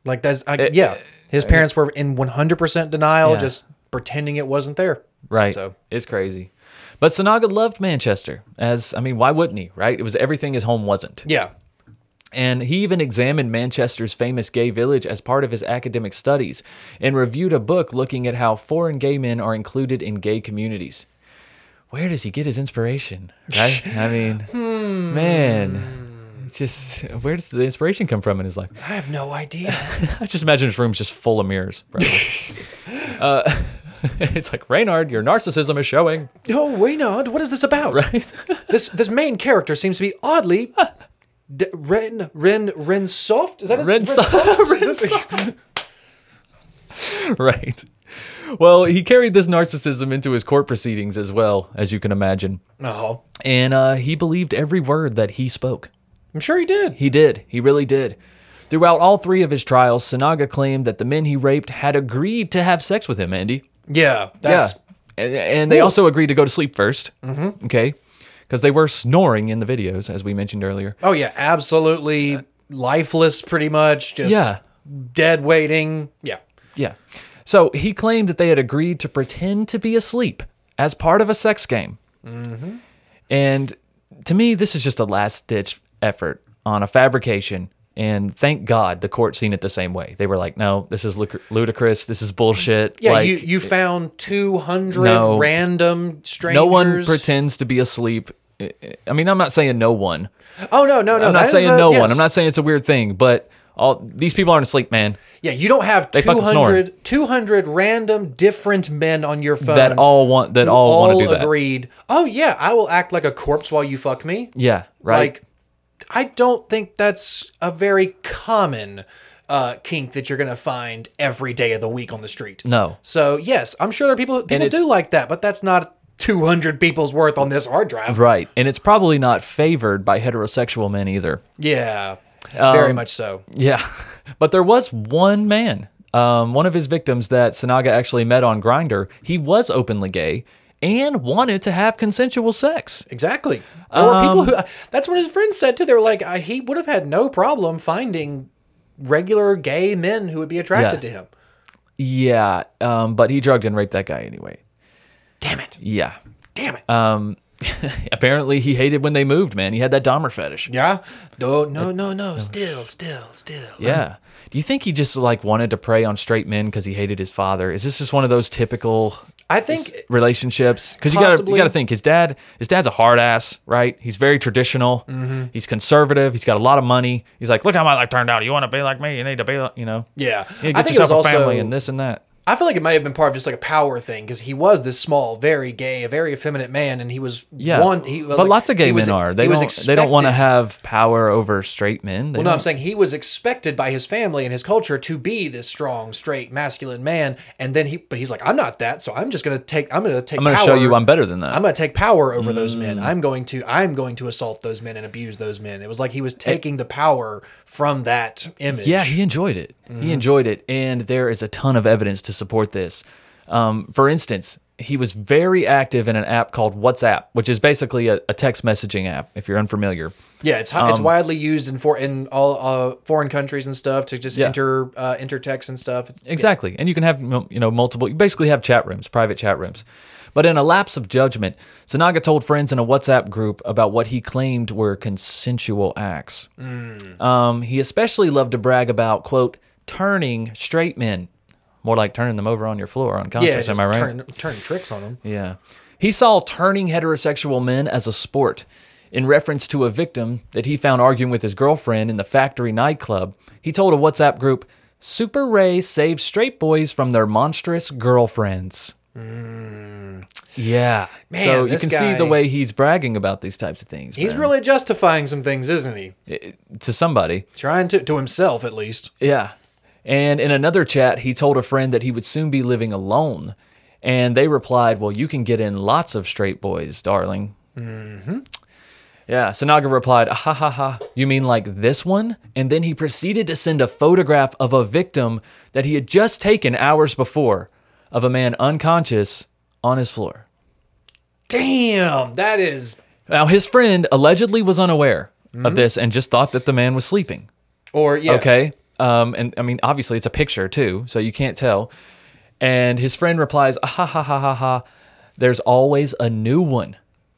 Like that's I, It- yeah. His parents were in 100% denial, Yeah. just pretending it wasn't there. Right. So- It's crazy. But Sinaga loved Manchester, as I mean, why wouldn't he? Right? It was everything his home wasn't. Yeah. And he even examined Manchester's famous gay village as part of his academic studies and reviewed a book looking at how foreign gay men are included in gay communities. Where does he get his inspiration? Right? I mean, man, just where does the inspiration come from in his life? I have no idea. I just imagine his room's just full of mirrors. Uh, it's like Reynhard, your narcissism is showing. oh, Reynhard, what is this about? Right? this this main character seems to be oddly D- Ren Ren Ren soft. Is that his Ren Soft? Soft. Is this- right. Well, he carried this narcissism into his court proceedings as well, as you can imagine. Oh, And uh, he believed every word that he spoke. I'm sure he did. He did. He really did. Throughout all three of his trials, Sinaga claimed that the men he raped had agreed to have sex with him, Andy. Yeah, that's yeah. And, and they also agreed to go to sleep 1st Mm-hmm. Okay. Because they were snoring in the videos, as we mentioned earlier. oh yeah, absolutely lifeless, pretty much. Just Yeah. dead waiting. Yeah, Yeah. So he claimed that they had agreed to pretend to be asleep as part of a sex game. And to me, this is just a last ditch effort on a fabrication. And thank God the court seen it the same way. They were like, no, this is ludicrous. This is bullshit. yeah. like, you you found two hundred No. random strangers. no one pretends to be asleep. I mean, I'm not saying no one. Oh no no no. I'm not saying a- no one. I'm not saying it's a weird thing, but all these people aren't asleep, man. Yeah, you don't have They 200, 200 random different men on your phone That all want that who all, want to do that. agreed. Oh yeah, I will act like a corpse while you fuck me. Yeah, right. Like, I don't think that's a very common uh, kink that you're gonna find every day of the week on the street. no. So yes, I'm sure there are people people do like that, but that's not 200 people's worth on this hard drive. Right. And it's probably not favored by heterosexual men either. Yeah, Um, very much so. Yeah. But there was one man, um, one of his victims that Sinaga actually met on Grindr. He was openly gay and wanted to have consensual sex. Exactly. There were people Um, who. That's what his friends said too. They were like, uh, he would have had no problem finding regular gay men who would be attracted Yeah. to him. Yeah. Um, but he drugged and raped that guy anyway. Damn it! Yeah. Damn it! Um, apparently he hated when they moved, man. He had that Dahmer fetish. yeah. No, no, no, no. Still, still, still. Yeah. Do you think he just like wanted to prey on straight men because he hated his father? Is this just one of those typical I think relationships because you got to you got to think his dad his dad's a hard ass right? He's very traditional. Mm-hmm. he's conservative. He's got a lot of money. He's like look how my life turned out. You want to be like me? You need to be like you know? Yeah. you I think it yourself was a also family and this and that I feel like it might have been part of just like a power thing because he was this small, very gay, a very effeminate man, and he was yeah one. He but like- lots of gay men are they don't they don't want to have power over straight men They Well, no, I'm saying he was expected by his family and his culture to be this strong, straight, masculine man, and then he, but he's like, I'm not that, so I'm just gonna take, I'm gonna take. I'm gonna power. show you I'm better than that I'm gonna take power over those men. Mm. I'm going to, I'm going to assault those men and abuse those men. It was like he was taking the power from that image. Yeah, he enjoyed it. Mm-hmm. He enjoyed it, and there is a ton of evidence to support this. Um, for instance, he was very active in an app called WhatsApp, which is basically a, a text messaging app. If you're unfamiliar, Yeah, it's hi- it's widely used in for in all uh, foreign countries and stuff to just Yeah. enter uh, enter text and stuff. It's- exactly, and you can have you know multiple. You basically have chat rooms, private chat rooms. But in a lapse of judgment, Sinaga told friends in a WhatsApp group about what he claimed were consensual acts. Um, he especially loved to brag about quote turning straight men, more like turning them over on your floor unconscious. Yeah, am I right? turning, turning tricks on them. Yeah. He saw turning heterosexual men as a sport. In reference to a victim that he found arguing with his girlfriend in the factory nightclub, he told a WhatsApp group, Super Ray saves straight boys from their monstrous girlfriends. Yeah. Hmm. Man, so you can see the way he's bragging about these types of things. He's man. really justifying some things, isn't he? to somebody. Trying to to himself at least. Yeah. And in another chat, he told a friend that he would soon be living alone. And they replied, Well, you can get in lots of straight boys, darling. Mm-hmm. Yeah. Sinaga replied, Ha ha ha. You mean like this one? And then he proceeded to send a photograph of a victim that he had just taken hours before of a man unconscious on his floor. Damn, that is. Now, his friend allegedly was unaware of this and just thought that the man was sleeping. Or yeah. Okay. Um, and I mean, obviously, it's a picture too, so you can't tell. And his friend replies, ah, ha ha ha ha ha. There's always a new one.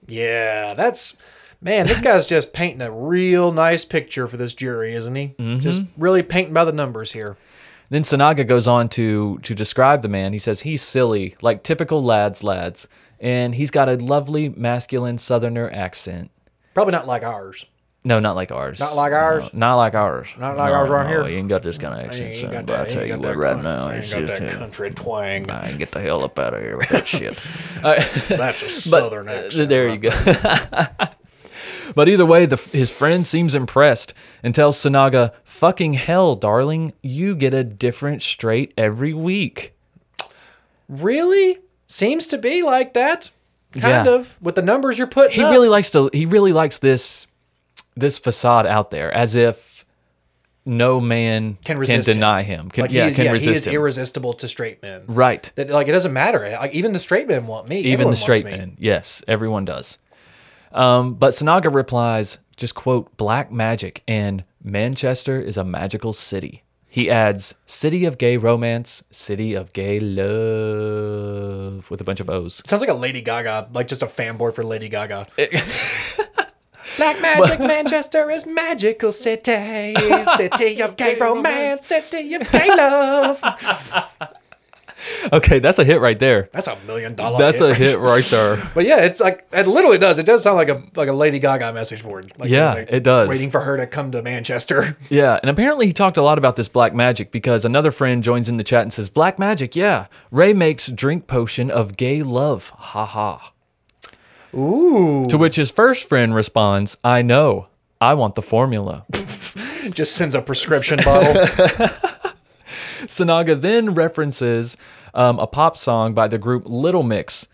Yeah, that's man. This guy's just painting a real nice picture for this jury, isn't he? Mm-hmm. Just really painting by the numbers here. Then Sinaga goes on to to describe the man. He says he's silly, like typical lads, lads, and he's got a lovely masculine Southerner accent. Probably not like ours. No, not like ours. Not like ours? No, not like ours. Not like ours right no, here? You ain't got this kind of accent, son. But I that- he tell you what, right coun- now, it's just that uh, country twang. I can get the hell up out of here with that shit. That's a southern accent. There you go. but either way, the, his friend seems impressed and tells Sinaga, "Fucking hell, darling, you get a different straight every week." Really? Seems to be like that. Kind Yeah. of with the numbers you're putting. He up. really likes to. He really likes this this facade out there, as if no man Can resist him. deny him. Can, like yeah, he is, can yeah, he is him. irresistible to straight men. right. That like it doesn't matter. Like even the straight men want me. Even Everyone the straight men. Yes, everyone does. Um, but Sinaga replies, just quote, black magic and Manchester is a magical city. He adds, city of gay romance, city of gay love, with a bunch of O's. Sounds like a Lady Gaga, like just a fanboy for Lady Gaga. Black Magic Manchester is magical city, city of gay romance, city of gay love. Okay, that's a hit right there. That's a million dollar. That's a hit right there. But yeah, it's like it literally does. It does sound like a like a Lady Gaga message board. Like, Yeah, like, it does. Waiting for her to come to Manchester. Yeah, and apparently he talked a lot about this black magic because another friend joins in the chat and says, Black magic, yeah. Ray makes drink potion of gay love. Ha ha. Ooh. To which his first friend responds, I know. I want the formula. Just sends a prescription bottle. Sinaga then references um, a pop song by the group Little Mix.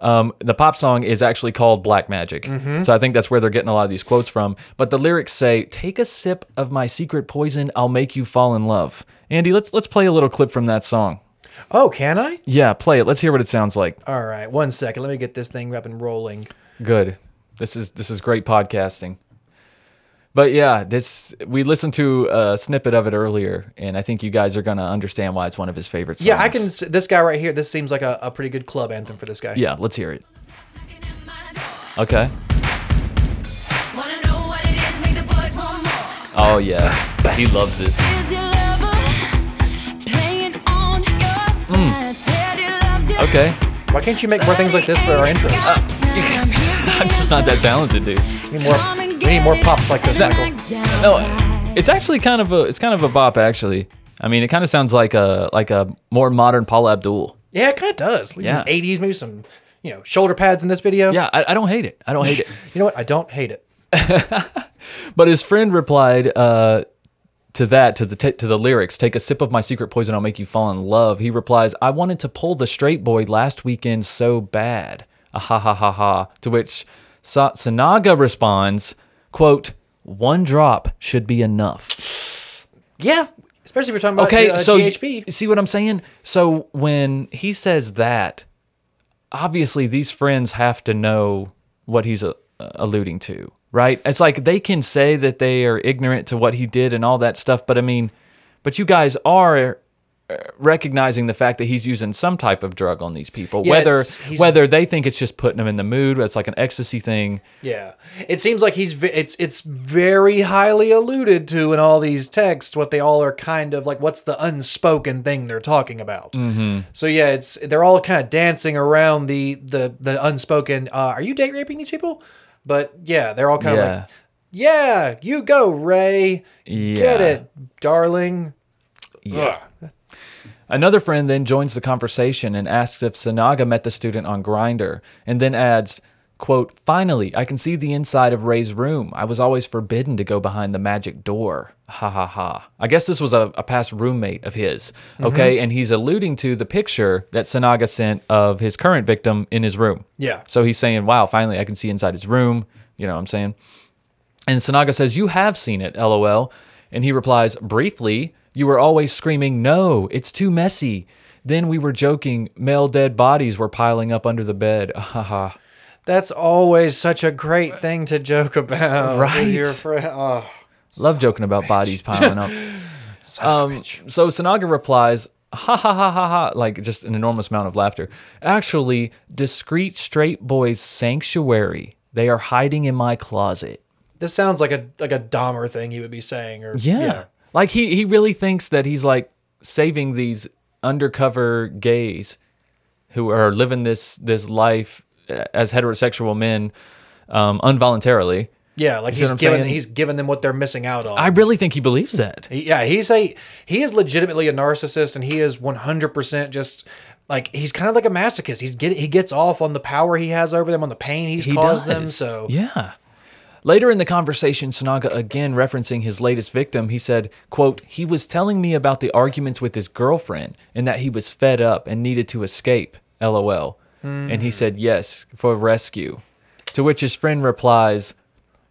Um, the pop song is actually called Black Magic. So I think that's where they're getting a lot of these quotes from. But the lyrics say, Take a sip of my secret poison, I'll make you fall in love. Andy, let's let's play a little clip from that song. Oh, can I? Yeah, play it. Let's hear what it sounds like. All right, one second. Let me get this thing up and rolling. Good. This is this is great podcasting. But yeah, this we listened to a snippet of it earlier, and I think you guys are gonna understand why it's one of his favorite songs. Yeah, I can. s- This guy right here. This seems like a, a pretty good club anthem for this guy. Yeah, let's hear it. Okay. Wanna know what it is, make the boys want more. Oh yeah, he loves this. Okay. Why can't you make more things like this for our intros? I'm just not that talented, dude. we need more. We need more pops like this, Michael. No, it's actually kind of a it's kind of a bop actually. I mean, it kind of sounds like a like a more modern Paula Abdul. Yeah, it kind of does. Like Yeah. Some 80s, maybe some, you know, shoulder pads in this video. Yeah, I, I don't hate it. I don't hate it. You know what? I don't hate it. But his friend replied uh, to that to the t- to the lyrics. Take a sip of my secret poison, I'll make you fall in love. He replies, I wanted to pull the straight boy last weekend so bad. Ah, ha ha ha ha. To which Sa- Sinaga responds, "Quote: One drop should be enough." Yeah, especially if you're talking about Okay, uh, so GHB. see what I'm saying? So when he says that, obviously these friends have to know what he's uh, alluding to, right? It's like they can say that they are ignorant to what he did and all that stuff, but I mean, but you guys are uh, recognizing the fact that he's using some type of drug on these people, Yeah, whether whether they think it's just putting them in the mood, it's like an ecstasy thing. Yeah, it seems like he's it's it's very highly alluded to in all these texts. What they all are kind of like. What's the unspoken thing they're talking about? Mm-hmm. So yeah, it's they're all kind of dancing around the the the unspoken. Uh, are you date raping these people? But yeah, they're all kind of Yeah. like, yeah, you go, Ray. Get it, darling. Yeah. Another friend then joins the conversation and asks if Sinaga met the student on Grindr, and then adds, quote, Finally, I can see the inside of Ray's room. I was always forbidden to go behind the magic door. Ha ha ha. I guess this was a, a past roommate of his. Mm-hmm. Okay. And he's alluding to the picture that Sinaga sent of his current victim in his room. Yeah. So he's saying, Wow, finally I can see inside his room. You know what I'm saying? And Sinaga says, You have seen it, lol. And he replies, Briefly, you were always screaming, No, it's too messy. Then we were joking, male dead bodies were piling up under the bed. Haha. That's always such a great thing to joke about. with Right. Your friend. Oh, Love joking about bodies piling up. Um, so Sinaga replies, ha ha ha ha ha, like just an enormous amount of laughter. Actually, discreet straight boys sanctuary. They are hiding in my closet. this sounds like a like a Dahmer thing he would be saying. Or Yeah. Like he he really thinks that he's like saving these undercover gays who are living this this life as heterosexual men um, involuntarily. Yeah, like he's giving saying? he's giving them what they're missing out on. I really think he believes that. Yeah, he's a he is legitimately a narcissist, and he is one hundred percent just like he's kind of like a masochist. He's get he gets off on the power he has over them, on the pain he's He caused does. them. So Yeah. Later in the conversation, Sinaga again referencing his latest victim, he said, quote, he was telling me about the arguments with his girlfriend and that he was fed up and needed to escape. LOL. And he said yes for rescue. To which his friend replies,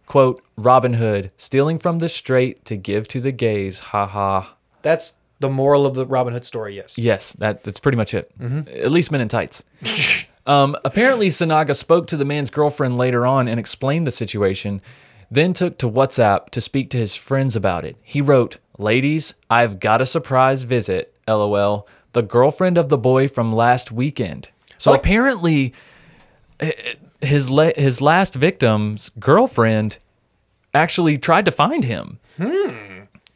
quote, Robin Hood, stealing from the straight to give to the gays. Ha ha. that's the moral of the Robin Hood story. Yes. Yes, that, that's pretty much it. At least men in tights. um, apparently, Sinaga spoke to the man's girlfriend later on and explained the situation, then took to WhatsApp to speak to his friends about it. He wrote, Ladies, I've got a surprise visit, lol. The girlfriend of the boy from last weekend. So Like- apparently, eh, eh, his, la- his last victim's girlfriend actually tried to find him.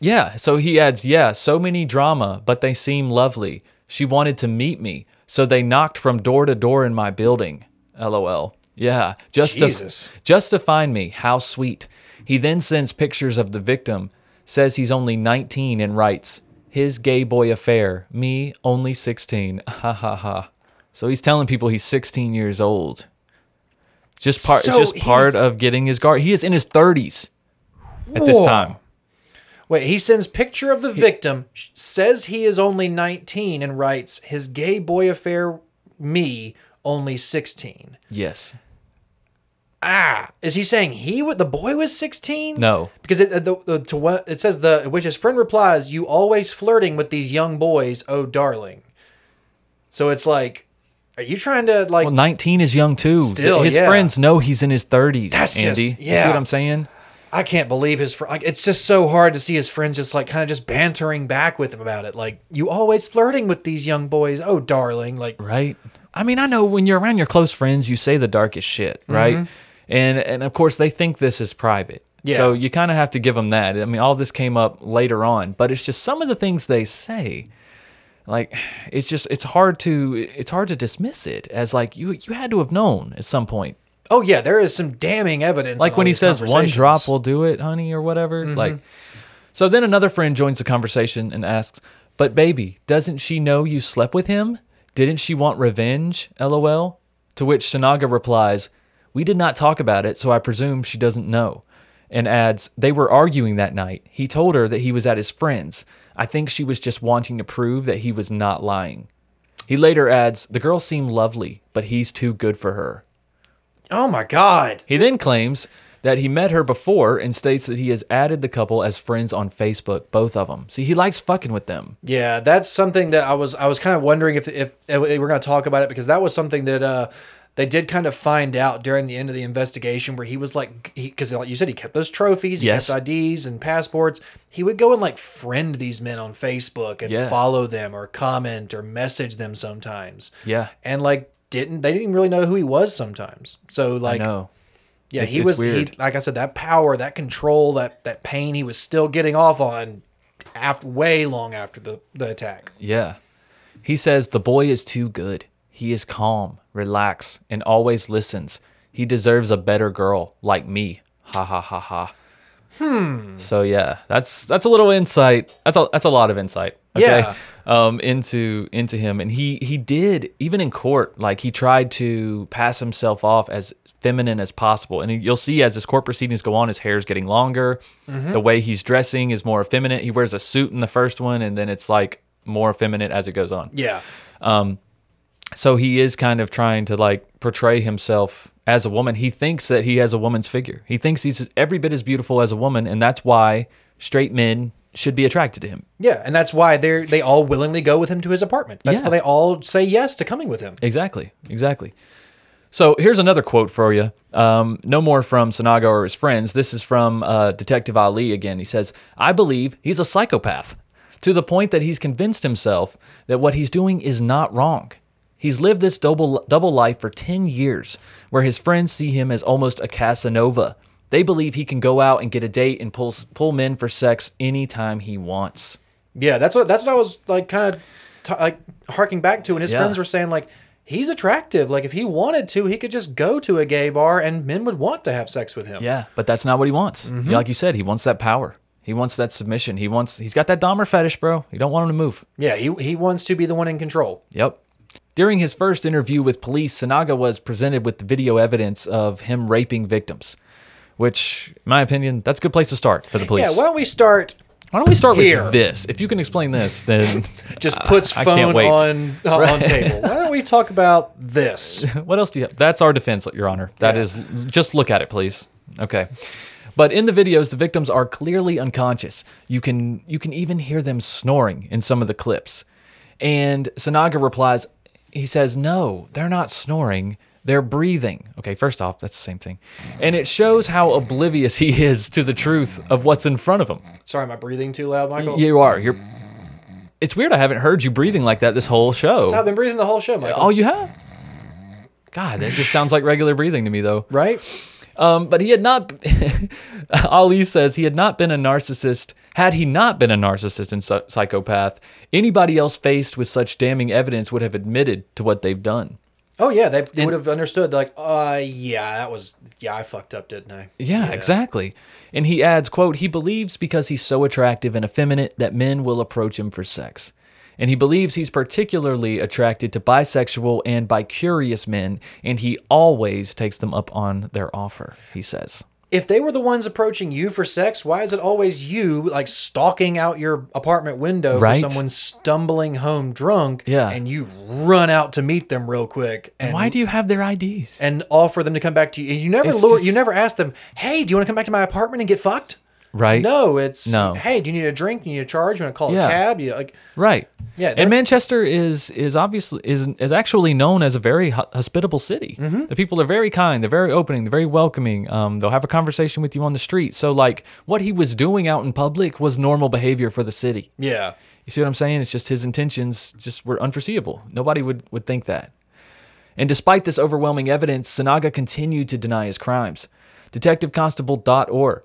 Yeah, so he adds, yeah, so many drama, but they seem lovely. She wanted to meet me, so they knocked from door to door in my building. LOL. Yeah, just Jesus. to just to find me. How sweet. He then sends pictures of the victim, says he's only 19 and writes, "His gay boy affair, me only 16." Ha ha ha. So he's telling people he's 16 years old. Just part So it's just part of getting his guard. He is in his 30s at this time. Wait, he sends picture of the victim, says he is only nineteen, and writes his gay boy affair, me only sixteen. Yes. Ah, is he saying he would the boy was sixteen? No. because it uh, the, the to what it says the which his friend replies, "You always flirting with these young boys, oh darling." So it's like, are you trying to like? Well, 19 is young too. Still, his yeah. friends know he's in his 30s. That's just- Andy. You yeah. see what I'm saying? I can't believe his. fr- Like, it's just so hard to see his friends just like kind of just bantering back with him about it. Like, you always flirting with these young boys, oh darling. Like, Right. I mean, I know when you're around your close friends, you say the darkest shit, mm-hmm. right? And and of course they think this is private. Yeah. So you kind of have to give them that. I mean, all this came up later on, but it's just some of the things they say. Like it's just it's hard to it's hard to dismiss it as like you you had to have known at some point. Oh yeah, there is some damning evidence. Like when he says one drop will do it, honey, or whatever. Mm-hmm. Like so then another friend joins the conversation and asks, "But baby, doesn't she know you slept with him? Didn't she want revenge?" LOL. To which Sinaga replies, "We did not talk about it, so I presume she doesn't know." And adds, "They were arguing that night. He told her that he was at his friend's. I think she was just wanting to prove that he was not lying." He later adds, "The girl seemed lovely, but he's too good for her." Oh my god. He then claims that he met her before and states that he has added the couple as friends on Facebook, both of them. See, he likes fucking with them. Yeah, that's something that I was I was kind of wondering if if, if we're going to talk about it because that was something that uh they did kind of find out during the end of the investigation where he was like because like you said he kept those trophies, he Yes. kept IDs and passports. He would go and like friend these men on Facebook and Yeah. follow them or comment or message them sometimes. Yeah. And like didn't they didn't really know who he was sometimes. So like I know. Yeah, It's- he was. He, like I said, that power, that control, that that pain, he was still getting off on after way long after the the attack. Yeah. He says the boy is too good. He is calm, relaxed, and always listens. He deserves a better girl like me. Ha ha ha ha. Hmm. So yeah, that's that's a little insight. That's a that's a lot of insight. Okay. Yeah. Um, into into him, and he he did even in court, like he tried to pass himself off as feminine as possible. And you'll see as his court proceedings go on, his hair's getting longer. The way he's dressing is more effeminate. He wears a suit in the first one, and then it's like more effeminate as it goes on. Yeah, So he is kind of trying to like portray himself as a woman. He thinks that he has a woman's figure. He thinks he's every bit as beautiful as a woman, and that's why straight men should be attracted to him. yeah, and that's why they they all willingly go with him to his apartment. That's Yeah. why they all say yes to coming with him. Exactly. Exactly. So here's another quote for you. Um, no more from Sinaga or his friends. This is from uh, Detective Ali again. He says, I believe he's a psychopath to the point that he's convinced himself that what he's doing is not wrong. He's lived this double, double life for 10 years where his friends see him as almost a Casanova. They believe he can go out and get a date and pull, pull men for sex anytime he wants. Yeah, that's what that's what I was like, kind of t- like harking back to, and his Yeah. friends were saying like he's attractive. Like if he wanted to, he could just go to a gay bar, and men would want to have sex with him. Yeah, but that's not what he wants. Mm-hmm. Like you said, he wants that power. He wants that submission. He wants. He's got that Dahmer fetish, bro. You don't want him to move. yeah, he he wants to be the one in control. Yep. During his first interview with police, Sinaga was presented with the video evidence of him raping victims, which, in my opinion, that's a good place to start for the police. Yeah, why don't we start? Why don't we start Here. with this? If you can explain this, then Just puts I phone wait. on uh, on table. Why don't we talk about this? what else do you have? That's our defense, Your Honor. That is just look at it, please. Okay. But in the videos, the victims are clearly unconscious. You can you can even hear them snoring in some of the clips. And Sinaga replies, he says, "No, they're not snoring. They're breathing." Okay, first off, that's the same thing. And it shows how oblivious he is to the truth of what's in front of him. Sorry, am I breathing too loud, Michael? You are. You're It's weird I haven't heard you breathing like that this whole show. So I've been breathing the whole show, Michael. Oh, you have? God, that just sounds like regular breathing to me, though. right? Um, but he had not. Ali says he had not been a narcissist. Had he not been a narcissist and psychopath, anybody else faced with such damning evidence would have admitted to what they've done. Oh yeah, they, they would have understood. Like, uh, yeah, that was yeah, I fucked up, didn't I? Yeah, exactly. And he adds, quote, he believes because he's so attractive and effeminate that men will approach him for sex. And he believes he's particularly attracted to bisexual and bicurious men, and he always takes them up on their offer, he says. If they were the ones approaching you for sex, why is it always you like stalking out your apartment window Right. for someone stumbling home drunk? Yeah. and you run out to meet them real quick. And Why do you have their IDs? and offer them to come back to you? And you never lure, just- you never ask them, "Hey, do you want to come back to my apartment and get fucked?" Right? No, it's No. Hey, do you need a drink? Do you need a charge? You want to call Yeah. a cab? You like Right. Yeah, And Manchester is is obviously is is actually known as a very hospitable city. Mm-hmm. The people are very kind. They're very opening. They're very welcoming. Um, they'll have a conversation with you on the street. So like what he was doing out in public was normal behavior for the city. yeah. You see what I'm saying? It's just his intentions just were unforeseeable. Nobody would would think that. And despite this overwhelming evidence, Sinaga continued to deny his crimes. Detective Constable Dot Orr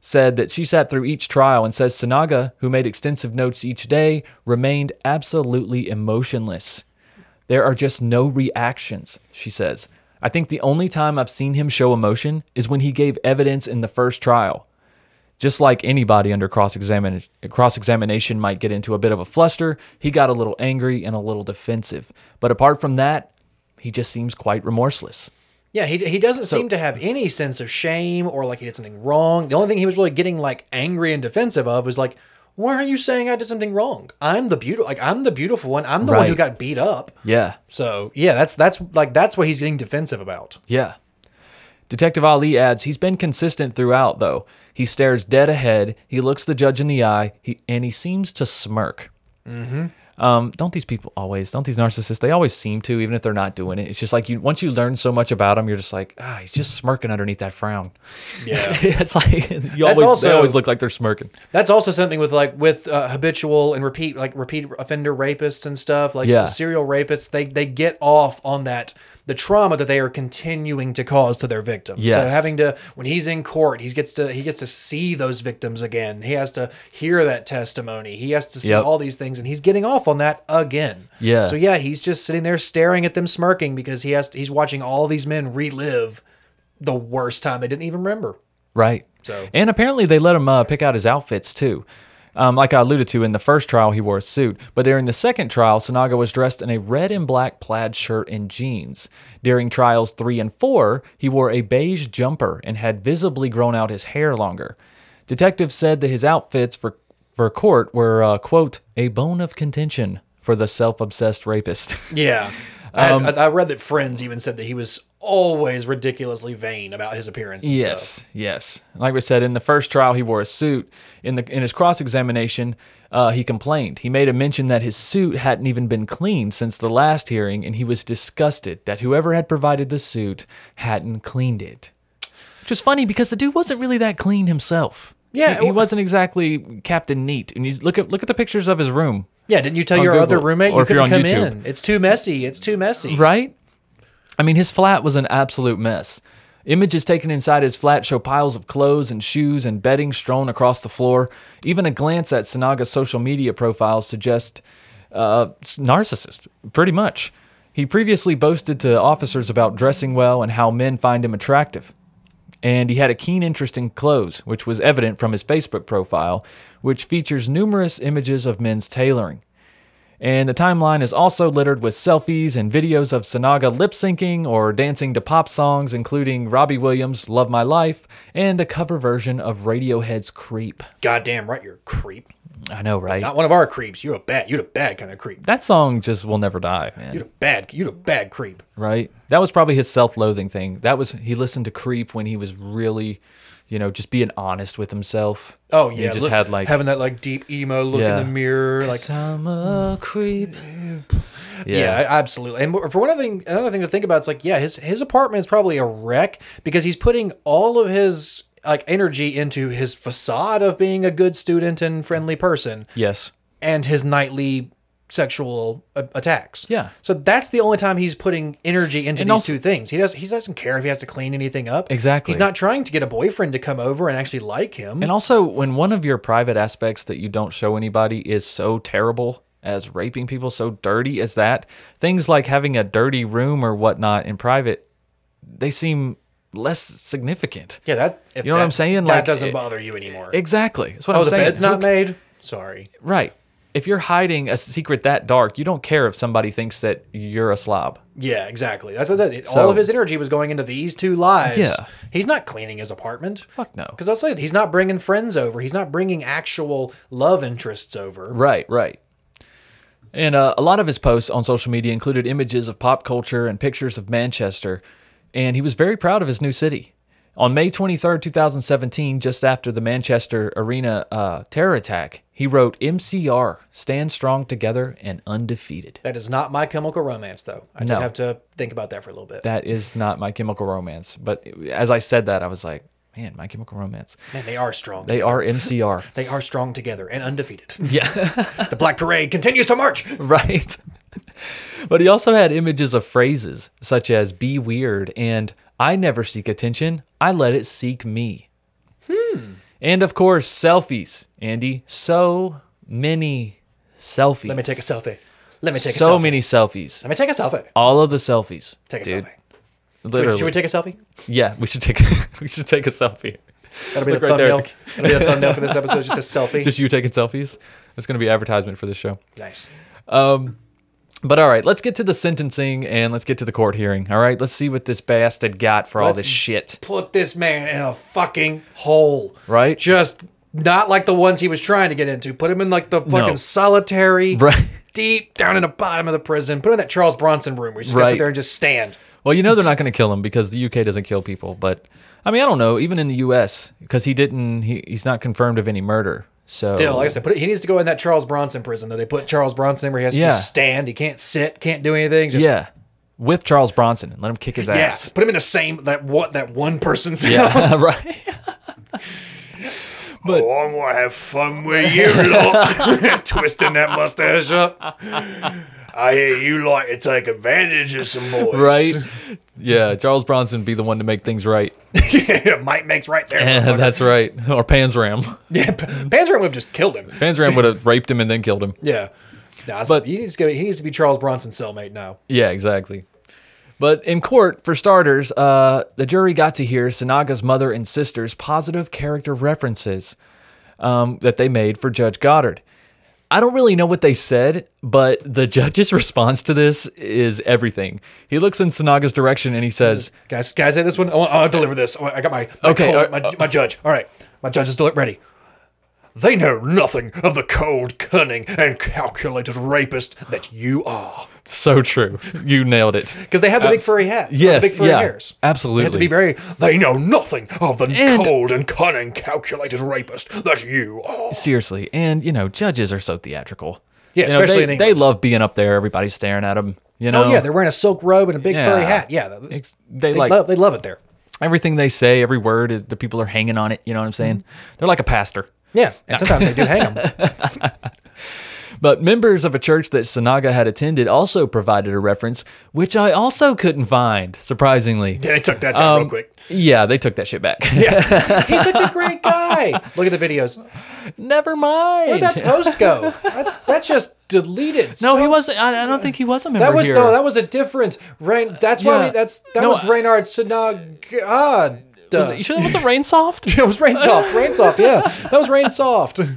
said that she sat through each trial and says Sinaga, who made extensive notes each day, remained absolutely emotionless. There are just no reactions, she says. I think the only time I've seen him show emotion is when he gave evidence in the first trial. Just like anybody under cross examination might get into a bit of a fluster, he got a little angry and a little defensive. But apart from that, he just seems quite remorseless. Yeah, he, he doesn't seem to have any sense of shame or like he did something wrong. The only thing he was really getting like angry and defensive of was like, why are you saying I did something wrong? I'm the beautiful, like I'm the beautiful one. I'm the one who got beat up. Yeah. So yeah, that's that's like that's what he's getting defensive about. Yeah. Detective Ali adds he's been consistent throughout, though. He stares dead ahead, he looks the judge in the eye, he, and he seems to smirk. Mm-hmm. Um, don't these people always, don't these narcissists, they always seem to, even if they're not doing it. It's just like you, once you learn so much about them, you're just like, ah, he's just smirking underneath that frown. Yeah. it's like, you always, they always look like they're smirking. That's also something with like with uh, habitual and repeat like repeat offender rapists and stuff like Yeah. serial rapists. They they get off on that the trauma that they are continuing to cause to their victims. So having to when he's in court, he gets to he gets to see those victims again. He has to hear that testimony. He has to see Yep. all these things, and he's getting off on that again. Yeah. So yeah, he's just sitting there staring at them, smirking because he has he's watching all these men relive the worst time they didn't even remember. Right. So- and apparently they let him uh, pick out his outfits too. Um, like I alluded to in the first trial, he wore a suit, but during the second trial, Sinaga was dressed in a red and black plaid shirt and jeans. During trials three and four, he wore a beige jumper and had visibly grown out his hair longer. Detectives said that his outfits for for court were uh, quote a bone of contention for the self-obsessed rapist. Yeah. Um, I, I read that friends even said that he was always ridiculously vain about his appearance. And Yes, Stuff. yes. Like we said, in the first trial, he wore a suit. In the in his cross examination, uh, he complained. He made a mention that his suit hadn't even been cleaned since the last hearing, and he was disgusted that whoever had provided the suit hadn't cleaned it. Which was funny because the dude wasn't really that clean himself. Yeah, he, he wasn't exactly Captain Neat. And you look at look at the pictures of his room, Yeah. Didn't you tell your other roommate you couldn't come YouTube. in? It's too messy. It's too messy. right? I mean, his flat was an absolute mess. Images taken inside his flat show piles of clothes and shoes and bedding strewn across the floor. Even a glance at Sinaga's social media profile suggests uh, narcissist, pretty much. He previously boasted to officers about dressing well and how men find him attractive. And he had a keen interest in clothes, which was evident from his Facebook profile, which features numerous images of men's tailoring. And the timeline is also littered with selfies and videos of Sinaga lip syncing or dancing to pop songs, including Robbie Williams' Love My Life and a cover version of Radiohead's Creep. Goddamn right, you're a creep. I know, right? Not one of our creeps. You're a bad. You're a bad kind of creep. That song just will never die, man. You're a bad. You're a bad creep. Right? That was probably his self loathing thing. That was, he listened to Creep when he was really, you know, just being honest with himself. Oh He yeah, just look- had like, having that like deep emo look Yeah. in the mirror, like I'm a creep. Yeah, absolutely. And for one thing, another thing to think about is like, yeah, his his apartment is probably a wreck because he's putting all of his like energy into his facade of being a good student and friendly person, Yes. and his nightly sexual a- attacks. Yeah. So that's the only time he's putting energy into And these also- two things. He does he doesn't care if he has to clean anything up. Exactly. He's not trying to get a boyfriend to come over and actually like him. And also, when one of your private aspects that you don't show anybody is so terrible as raping people, so dirty as that, things like having a dirty room or whatnot in private, they seem less significant. yeah, that if You know what that- I'm saying? That Like, doesn't it- bother you anymore. Exactly. That's what oh, I'm the saying. bed's not ca- made. Sorry. Right. If you're hiding a secret that dark, you don't care if somebody thinks that you're a slob. Yeah, exactly. That's what that. All of his energy was going into these two lives. Yeah. he's not cleaning his apartment. Fuck no. Because I said he's not bringing friends over. He's not bringing actual love interests over. Right, right. And uh, a lot of his posts on social media included images of pop culture and pictures of Manchester, and he was very proud of his new city. On May 23rd, 2017, just after the Manchester Arena uh, terror attack, he wrote MCR, Stand Strong Together and Undefeated. That is not my chemical romance, though. I No. did have to think about that for a little bit. That is not My Chemical Romance. But as I said that, I was like, man, My Chemical Romance. Man, they are strong. They together. are MCR. They are strong together and undefeated. yeah. the Black Parade continues to march. right? but he also had images of phrases such as be weird and I never seek attention, I let it seek me. Hmm. And of course, selfies. Andy, so many selfies. Let me take a selfie. Let me take a selfie. so many selfies. Let me take a selfie. All of the selfies. Take a dude. selfie. Literally. Should we take a selfie? yeah, we should take we should take a selfie. That'll be Look the right thumbnail. That'll be the thumbnail for this episode. Just a selfie. Just you taking selfies. That's going to be advertisement for this show. nice. Um, But all right, let's get to the sentencing and let's get to the court hearing. All right, let's see what this bastard got for all Let's- this shit. Put this man in a fucking hole. Right? Just not like the ones he was trying to get into. Put him in like the fucking solitary, Right. deep down in the bottom of the prison. Put him in that Charles Bronson room where he's just gonna Right. sit there and just stand. Well, you know they're not going to kill him because the UK doesn't kill people. But I mean, I don't know. Even in the US, because he didn't, he, he's not confirmed of any murder. So Still, like I said, put it, he needs to go in that Charles Bronson prison that they put Charles Bronson in where he has to Yeah. just stand. He can't sit, can't do anything. Just, yeah, with Charles Bronson and let him kick his yeah. ass. Put him in the same that what that one person's. Yeah, right. But oh, I'm gonna have fun with you, lot. Twisting that mustache up. I hear you like to take advantage of some boys. right. Yeah, Charles Bronson be the one to make things right. yeah, Mike makes right there. Motherfucker. that's right. Or Panzram. yeah, P- Panzer would have just killed him. Panzram would have raped him and then killed him. Yeah. Nah, But- he needs to go, he needs to be Charles Bronson's cellmate now. Yeah, exactly. But in court, for starters, uh, the jury got to hear Sinaga's mother and sister's positive character references um, that they made for Judge Goddard. I don't really know what they said, but the judge's response to this is everything. He looks in Sinaga's direction and he says, Guys, guys, say this one. I want, I'll deliver this. I got my, my Okay, cold- uh, my, my judge. All right, my judge is deli- ready. They know nothing of the cold, cunning, and calculated rapist that you are. So true. You nailed it. Because they have the big furry hats. Yes, the big furry yeah, hairs. absolutely. They have to be very. They know nothing of the And- cold and cunning, calculated rapist that you are. Seriously. And, you know, judges are so theatrical. Yeah, You know, especially they, they love being up there. Everybody's staring at them. You oh, know, Oh yeah, they're wearing a silk robe and a big furry hat. Yeah, they they like- love they love it there. everything they say, every word, is, the people are hanging on it. You know what I'm saying? Mm-hmm. They're like a pastor. Yeah, and sometimes they do hang them. But members of a church that Sinaga had attended also provided a reference, which I also couldn't find, surprisingly. Yeah, they took that down real Um, quick. Yeah, they took that shit back. Yeah, he's such a great guy. Look at the videos. Never mind. Where'd that post go? That, that just deleted. no, so- he wasn't. I, I don't think he was a member That was here. no, that was a different Rain. That's why Yeah. we, that's that No, was I- Reynhard Sinaga. Was it- you sure it wasn't Rain Soft? It was Rain Soft. Rain Soft. Yeah, that was Rain Soft.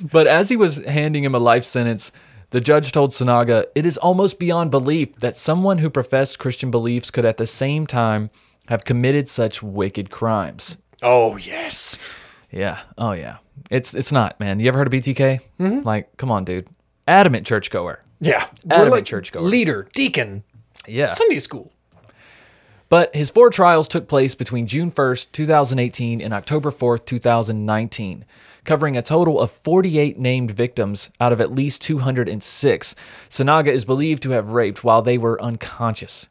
But as he was handing him a life sentence, the judge told Sinaga, It is almost beyond belief that someone who professed Christian beliefs could at the same time have committed such wicked crimes. Oh yes. Yeah. Oh yeah. It's it's not, man. You ever heard of BTK? Mm-hmm. Like, come on, dude. Adamant churchgoer. Yeah. Adamant like churchgoer. Leader, deacon, Yeah. Sunday school. But his four trials took place between June 1st, 2018 and October 4th, 2019, covering a total of 48 named victims out of at least 206. Sinaga is believed to have raped while they were unconscious.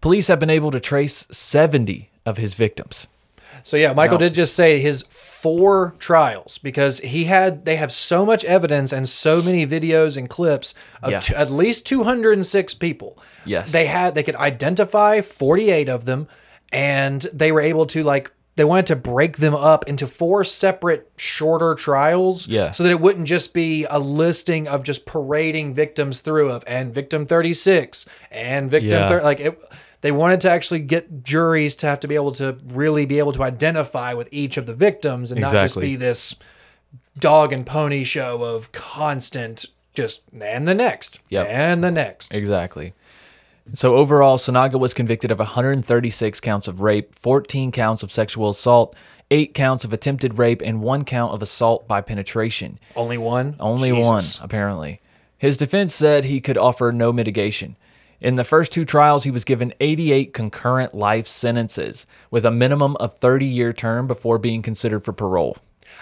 Police have been able to trace 70 of his victims. So yeah, Michael Now- did just say his four trials because he had they have so much evidence and so many videos and clips of Yeah. t- at least 206 people. Yes. They had they could identify 48 of them and they were able to like they wanted to break them up into four separate shorter trials Yeah. so that it wouldn't just be a listing of just parading victims through of and victim 36 and victim Yeah. thir- like it they wanted to actually get juries to have to be able to really be able to identify with each of the victims and not just Exactly. be this dog and pony show of constant just and the next Yep. and the next Exactly. So overall, Sinaga was convicted of 136 counts of rape, 14 counts of sexual assault, eight counts of attempted rape, and one count of assault by penetration. only one Only Jesus. one, apparently. His defense said he could offer no mitigation. In the first two trials, he was given 88 concurrent life sentences with a minimum of 30 year term before being considered for parole.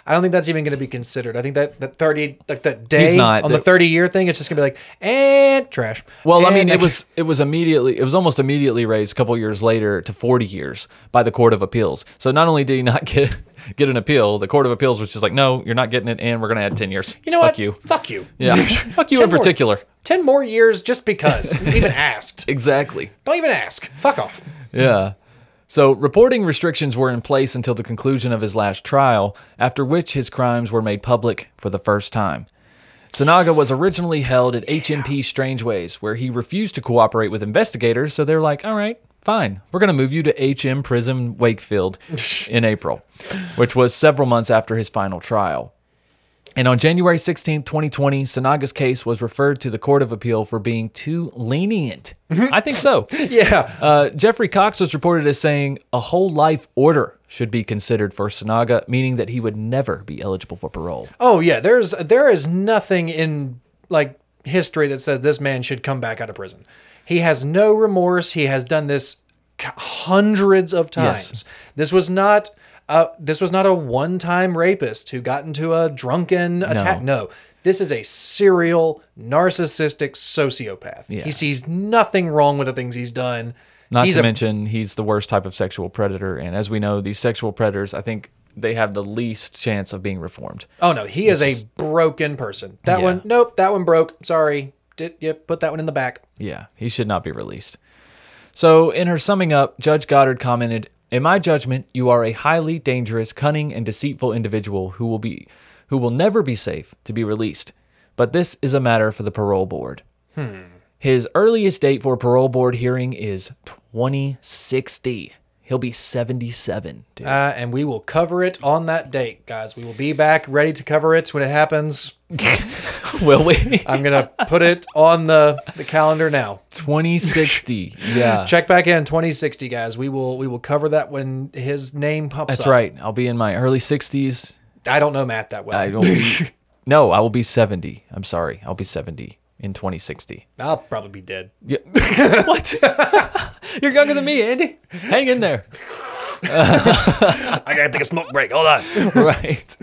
I don't think that's even going to be considered. I think that that thirty like that day not. on the thirty year thing, it's just gonna be like and trash. Well, I mean, it was it was immediately it was almost immediately raised a couple years later to 40 years by the Court of Appeals. So not only did he not get get an appeal, the Court of Appeals was just like, no, you're not getting it, and we're gonna add 10 years. you know Fuck what? you. Fuck you. Yeah, fuck you 10 in more- particular. Ten more years just because you even asked. Exactly. Don't even ask. Fuck off. Yeah. So, reporting restrictions were in place until the conclusion of his last trial, after which his crimes were made public for the first time. Sinaga was originally held at HMP Strangeways, where he refused to cooperate with investigators, so they're like, all right, fine, we're going to move you to HM Prison Wakefield in April, which was several months after his final trial. And on January 16, 2020, Sinaga's case was referred to the Court of Appeal for being too lenient. I think so. Yeah. Uh, Geoffrey Cox was reported as saying a whole life order should be considered for Sinaga, meaning that he would never be eligible for parole. Oh yeah, there's there is nothing in like history that says this man should come back out of prison. He has no remorse. He has done this hundreds of Yes. times. This was not uh this was not a one-time rapist who got into a drunken attack. No. This is a serial narcissistic sociopath. Yeah. He sees nothing wrong with the things he's done. Not he's to a, mention, he's the worst type of sexual predator. And as we know, these sexual predators, I think they have the least chance of being reformed. Oh no, he is a broken person. That Yeah. one, nope, that one broke. Sorry. Did yep, put that one in the back. Yeah, he should not be released. So, in her summing up, Judge Goddard commented, "In my judgment, you are a highly dangerous, cunning, and deceitful individual who will be who will never be safe to be released. But this is a matter for the parole board." Hmm. His earliest date for a parole board hearing is 2060. He'll be 77. Dude. Uh, and we will cover it on that date, guys. We will be back ready to cover it when it happens. Will we? I'm gonna put it on the, the calendar now. 2060. Yeah. Check back in 2060, guys. We will we will cover that when his name pops That's up. right. I'll be in my early 60s. I don't know Matt that well. I be, no, I will be 70. I'm sorry. I'll be 70 in 2060. I'll probably be dead. Yeah. what? You're younger than me, Andy. Hang in there. I gotta take a smoke break. Hold on. right.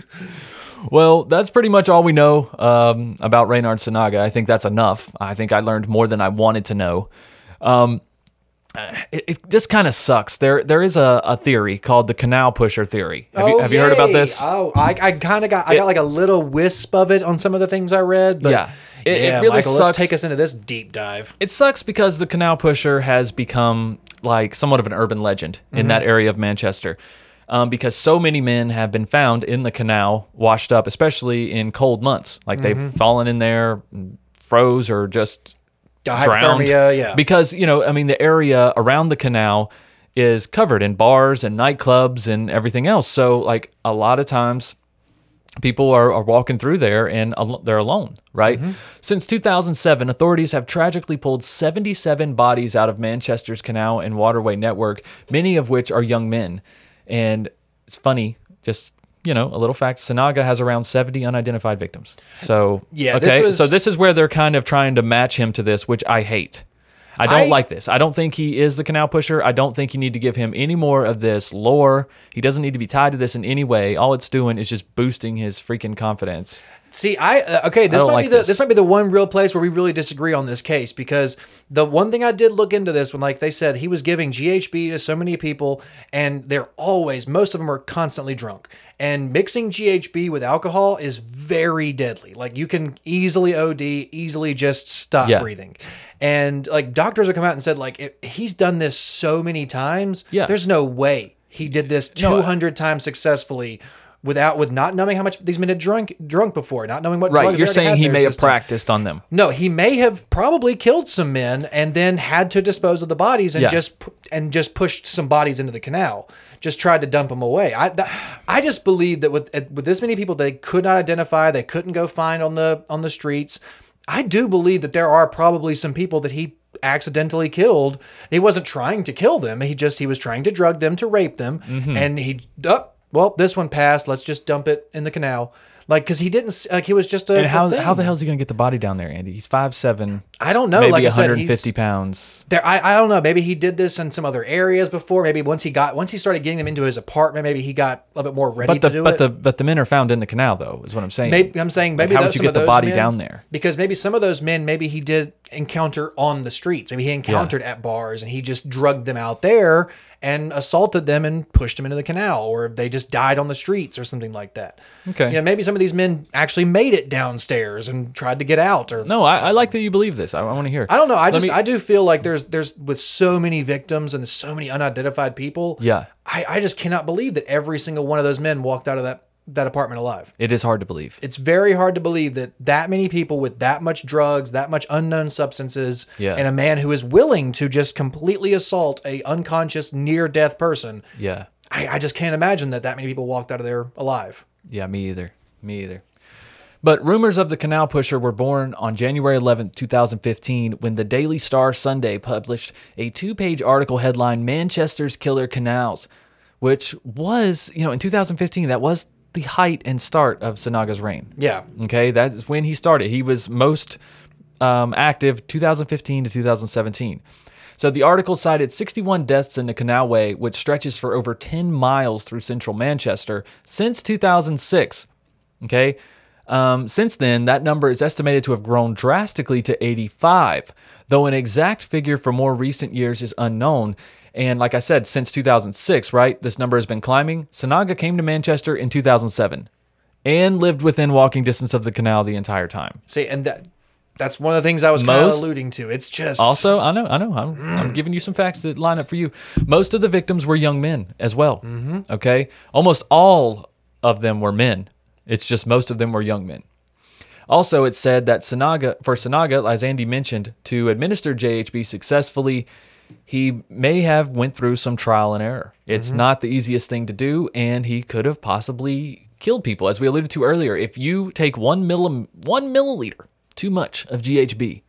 Well, that's pretty much all we know um, about Reynhard Sinaga. I think that's enough. I think I learned more than I wanted to know. Um, uh, it, it just kind of sucks. There, there is a, a theory called the canal pusher theory. Have, you, have you heard about this? Oh, I, I kind of got I got like a little wisp of it on some of the things I read. But Yeah. It- it yeah, really Michael, sucks. let's take us into this deep dive. it sucks because the canal pusher has become like somewhat of an urban legend in that area of Manchester. Um, because so many men have been found in the canal, washed up, especially in cold months. Like they've fallen in there, froze, or just drowned. hypothermia, yeah. Because, you know, I mean, the area around the canal is covered in bars and nightclubs and everything else. So, like, a lot of times people are, are walking through there and al- they're alone, right? Mm-hmm. Since 2007, authorities have tragically pulled 77 bodies out of Manchester's canal and waterway network, many of which are young men. And it's funny, just you know, a little fact: Sinaga has around 70 unidentified victims. So Yeah, this okay, was- so this is where they're kind of trying to match him to this, which I hate. I don't I- like this. I don't think he is the canal pusher. I don't think you need to give him any more of this lore. He doesn't need to be tied to this in any way. All it's doing is just boosting his freaking confidence. See, I uh, okay. This don't might like be the this. this. might be the one real place where we really disagree on this case because the one thing I did look into this when, like they said, he was giving GHB to so many people, and they're always most of them are constantly drunk. And mixing GHB with alcohol is very deadly. Like you can easily OD, easily just stop Yeah. breathing. And like doctors have come out and said, like if he's done this so many times. Yeah. there's no way he did this No, I- 200 times successfully without with not knowing how much these men had drunk drunk before, not knowing what Right. drugs You're they already had saying he may have practiced on them. No, he may have probably killed some men and then had to dispose of the bodies and Yeah. just and just pushed some bodies into the canal. Just tried to dump them away. I that, I just believe that with with this many people they could not identify, they couldn't go find on the on the streets. I do believe that there are probably some people that he accidentally killed. He wasn't trying to kill them. He just he was trying to drug them to rape them, Mm-hmm. and he oh, well this one passed. Let's just dump it in the canal. Like because he didn't like he was just a And how, thing. how the hell is he going to get the body down there, Andy? He's five seven. I don't know. maybe like I said, 150 pounds. there, I, I don't know. Maybe he did this in some other areas before. Maybe once he got once he started getting them into his apartment, maybe he got a little bit more ready But the to do but it. the but the men are found in the canal though, is what I'm saying. maybe I'm saying Like, maybe how those- would you get the body men- down there? Because maybe some of those men, maybe he did encounter on the streets. Maybe he encountered at bars and he just drugged them out there and assaulted them and pushed them into the canal, or they just died on the streets or something like that. Okay. You know, maybe some of these men actually made it downstairs and tried to get out, or No, I, I like that you believe this. I, I want to hear. I don't know. I Let just me- I do feel like there's there's with so many victims and so many unidentified people. Yeah. I, I just cannot believe that every single one of those men walked out of that that apartment alive. It is hard to believe. It's very hard to believe that that many people with that much drugs, that much unknown substances, Yeah. and a man who is willing to just completely assault a unconscious near death person. Yeah. I, I just can't imagine that that many people walked out of there alive. Yeah, me either. Me either. But rumors of the canal pusher were born on January 11th, 2015, when the Daily Star Sunday published a two page article headlined Manchester's Killer Canals, which was, you know, in 2015, that was the height and start of Sinaga's reign. Yeah. Okay, that's when he started. He was most um, active 2015 to 2017. So the article cited 61 deaths in the canalway, which stretches for over 10 miles through central Manchester since 2006. Okay. Um, since then, that number is estimated to have grown drastically to 85, though an exact figure for more recent years is unknown. And like I said, since 2006, right, this number has been climbing. Sinaga came to Manchester in 2007 and lived within walking distance of the canal the entire time. See, and that that's one of the things I was kind of alluding to. It's just Also, I know, I know, I'm, I'm giving you some facts that line up for you. Most of the victims were young men as well. Mm-hmm. Okay, almost all of them were men. It's just most of them were young men. Also, it said that Sinaga, for Sinaga, as Andy mentioned, to administer GHB successfully, he may have went through some trial and error. It's not the easiest thing to do, and he could have possibly killed people, as we alluded to earlier. If you take one millim, one milliliter too much of GHB,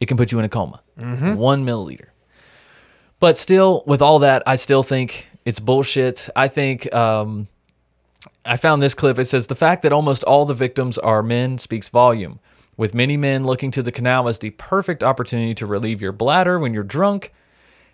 it can put you in a coma. One milliliter. But still, with all that, I still think it's bullshit. I think um, I found this clip. It says the fact that almost all the victims are men speaks volume. With many men looking to the canal as the perfect opportunity to relieve your bladder when you're drunk.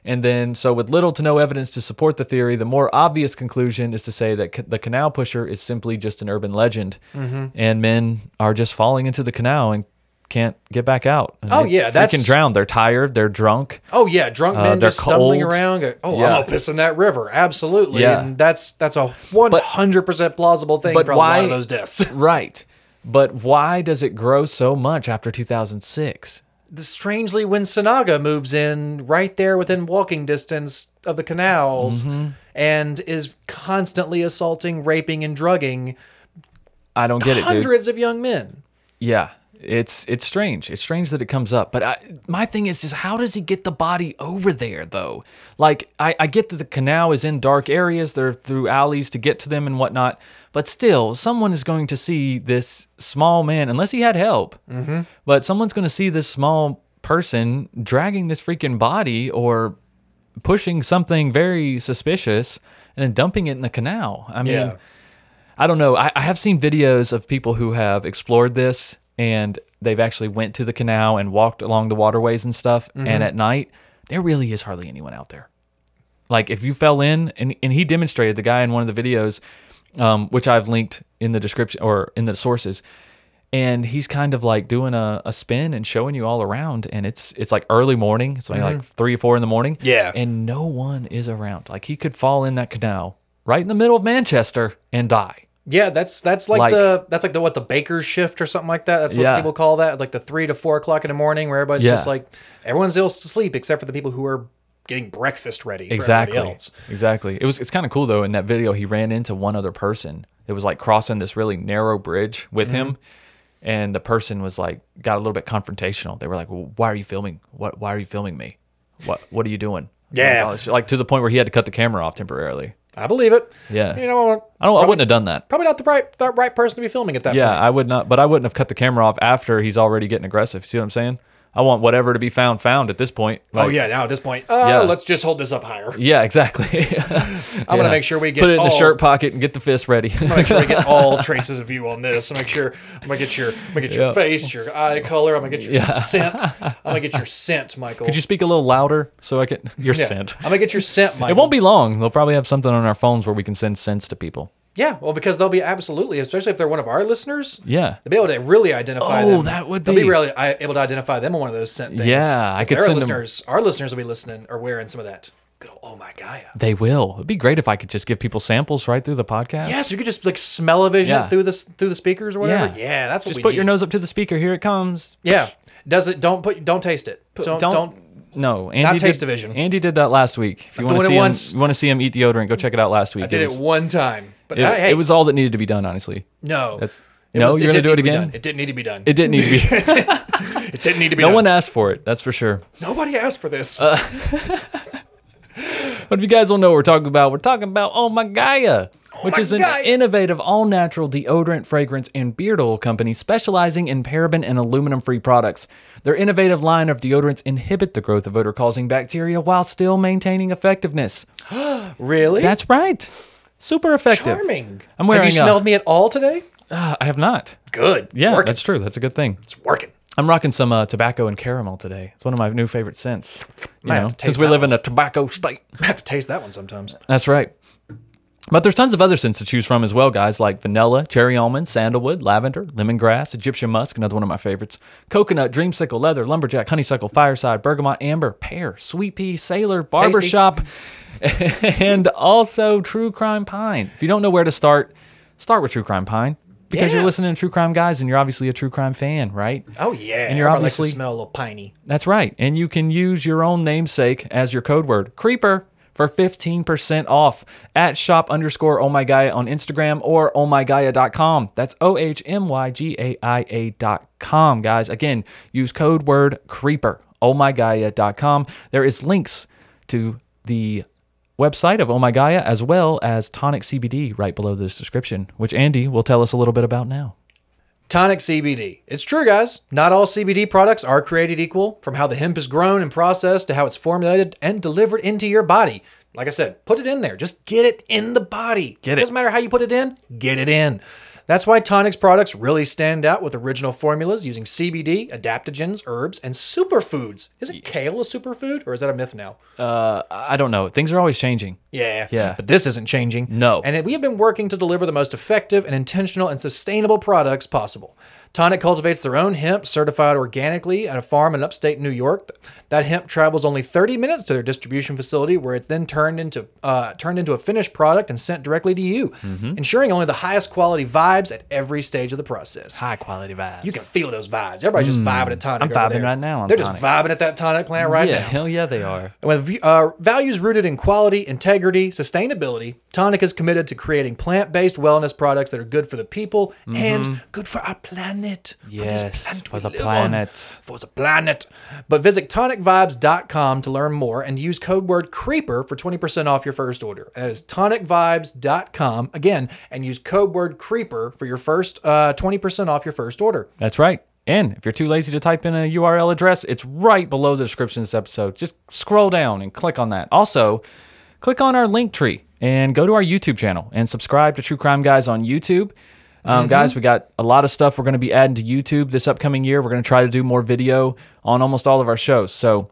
And then, so with little to no evidence to support the theory, the more obvious conclusion is to say that the canal pusher is simply just an urban legend, and men are just falling into the canal and can't get back out. And Oh, yeah, that's- drown. They're tired. They're drunk. Oh yeah, drunk Uh, men they're just stumbling around. Go, oh, Yeah. I'm gonna piss in that river. Absolutely. Yeah. And that's that's a 100 percent plausible thing but for a lot of those deaths. Right. But why does it grow so much after 2006? Strangely, when Sinaga moves in right there within walking distance of the canals Mm-hmm. and is constantly assaulting, raping, and drugging I don't get it, hundreds of young men. Yeah, it's it's strange. It's strange that it comes up. But I, my thing is, is how does he get the body over there though? Like I, I get that the canal is in dark areas. They're through alleys to get to them and whatnot. But still, someone is going to see this small man, unless he had help. Mm-hmm. But someone's going to see this small person dragging this freaking body or pushing something very suspicious and then dumping it in the canal. I mean. Yeah. I don't know. I, I have seen videos of people who have explored this and they've actually went to the canal and walked along the waterways and stuff. And at night, there really is hardly anyone out there. Like if you fell in, and, and he demonstrated the guy in one of the videos, um, which I've linked in the description or in the sources, and he's kind of like doing a, a spin and showing you all around. And it's it's like early morning. It's only like three or four in the morning. Yeah. And no one is around. Like he could fall in that canal right in the middle of Manchester and die. Yeah, that's that's like, Like- the that's like the what the baker's shift or something like that. That's what Yeah. people call that, like the three to four o'clock in the morning, where everybody's Yeah. just like everyone's ill to sleep except for the people who are getting breakfast ready. For exactly exactly it was it's kind of cool though in that video he ran into one other person it was like crossing this really narrow bridge with Mm-hmm. him and the person was like got a little bit confrontational they were like well, why are you filming what why are you filming me what what are you doing Yeah. like, all this- like to the point where he had to cut the camera off temporarily I believe it. Yeah. You know, i don't i wouldn't have done that probably not the right the right person to be filming at that yeah point. i would not but i wouldn't have cut the camera off after he's already getting aggressive see what i'm saying i want whatever to be found found at this point oh yeah, now at this point, uh, Yeah. let's just hold this up higher. yeah exactly I'm gonna make sure we get put it in the shirt pocket and get the fist ready I'm gonna make sure we get all traces of you on this. I'm gonna make sure I'm gonna get your I'm gonna get your Yeah. face, your eye color. I'm gonna get your scent. I'm gonna get your scent, Michael. Could you speak a little louder so I can your Yeah. scent? I'm gonna get your scent, Michael. It won't be long. They'll probably have something on our phones where we can send scents to people. Yeah, well, because they'll be absolutely, especially if they're one of our listeners. Yeah. They'll be able to really identify Oh, them. that would They'll be. be really able to identify them on one of those scent things. Yeah, I could send them- listeners. Our listeners will be listening or wearing some of that. Good old oh my Gaia. They will. It'd be great if I could just give people samples right through the podcast. Yes, you could just like smell a vision Yeah. through the through the speakers or whatever. Yeah. Yeah, that's what Just put need. your nose up to the speaker. Here it comes. Yeah, does it? Don't put. Don't taste it. Don't. Don't. No, Andy taste did, division. Andy did that last week. If you want to see him, once. you want to see him eat deodorant, go check it out last week. I did it was, one time, but it, uh, hey, it was all that needed to be done, honestly. no. That's It no. was- you're gonna didn't do it need to be again. done. It didn't need to be done. It didn't need to be. It didn't need to be no done. one asked for it. That's for sure. Nobody asked for this. But if you guys don't know what we're talking about, we're talking about Oh My Gaia, which My is an Gaia. innovative all natural deodorant, fragrance, and beard oil company specializing in paraben and aluminum free products. Their innovative line of deodorants inhibit the growth of odor causing bacteria while still maintaining effectiveness. really? That's right. Super effective. charming. I'm wearing Have you a- smelled me at all today? Uh, I have not. Good. Yeah, Working. that's true. That's a good thing. It's working. I'm rocking some uh, tobacco and caramel today. It's one of my new favorite scents. You Might have know, to taste since we that live in a tobacco state. I have to taste that one sometimes. That's right. But there's tons of other scents to choose from as well, guys, like vanilla, cherry almond, sandalwood, lavender, lemongrass, Egyptian musk, another one of my favorites, coconut, dreamsicle, leather, lumberjack, honeysuckle, fireside, bergamot, amber, pear, sweet pea, sailor, barbershop, and also true crime pine. If you don't know where to start, start with true crime pine because Yeah. you're listening to true crime guys and you're obviously a true crime fan, right? Oh yeah. And you're Everybody obviously- smell a little piney. That's right. And you can use your own namesake as your code word, creeper, for 15% off at shop underscore oh my Gaia on Instagram or ohmygaia.com. That's O H M Y G A I A dot com, guys. Again, use code word creeper, ohmygaia.com. There is links to the website of Oh My Gaia as well as Tonic CBD right below this description, which Andy will tell us a little bit about now. Tonic CBD. It's true, guys. Not all CBD products are created equal, from how the hemp is grown and processed to how it's formulated and delivered into your body. Like I said, put it in there. Just get it in the body. Get it. Doesn't matter how you put it in, get it in. That's why Tonic's products really stand out with original formulas using CBD, adaptogens, herbs, and superfoods. Isn't kale a superfood, or is that a myth now? Uh, I don't know. Things are always changing. Yeah. Yeah. But this isn't changing. No. And we have been working to deliver the most effective and intentional and sustainable products possible. Tonic cultivates their own hemp certified organically at a farm in upstate New York. That hemp travels only 30 minutes to their distribution facility where it's then turned into uh, turned into a finished product and sent directly to you, Mm-hmm. ensuring only the highest quality vibes at every stage of the process. High quality vibes. You can feel those vibes. Everybody's just vibing at tonic. Mm. I'm vibing right now They're Tonic. just vibing at that tonic plant right yeah, now. hell yeah, they are. And with uh, values rooted in quality, integrity, sustainability, Tonic is committed to creating plant based wellness products that are good for the people and good for our planet. Mm-hmm. Yes, for, planet for the planet. On, for the planet. But visit tonicvibes.com to learn more and use code word CREEPER for 20% off your first order. That is tonicvibes.com again and use code word CREEPER for your first uh, 20% off your first order. That's right. And if you're too lazy to type in a URL address, it's right below the description of this episode. Just scroll down and click on that. Also, click on our link tree and go to our YouTube channel and subscribe to True Crime Guys on YouTube. Um, Guys, we got a lot of stuff we're going to be adding to YouTube this upcoming year. We're going to try to do more video on almost all of our shows. So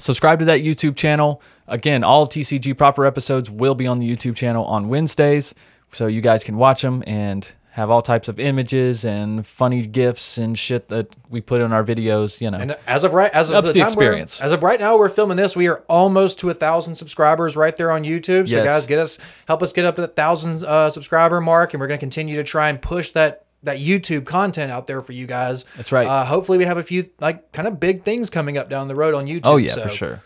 subscribe to that YouTube channel. Again, all TCG proper episodes will be on the YouTube channel on Wednesdays, so you guys can watch them and have all types of images and funny gifs and shit that we put in our videos. You know, And as of right as of the, the time experience. as of right now, we're filming this. We are almost to a thousand subscribers right there on YouTube. So Yes. guys, get us help us get up to that thousand uh, subscriber mark, and we're going to continue to try and push that that YouTube content out there for you guys. That's right. Uh, hopefully, we have a few like kind of big things coming up down the road on YouTube. Oh yeah, so- for sure.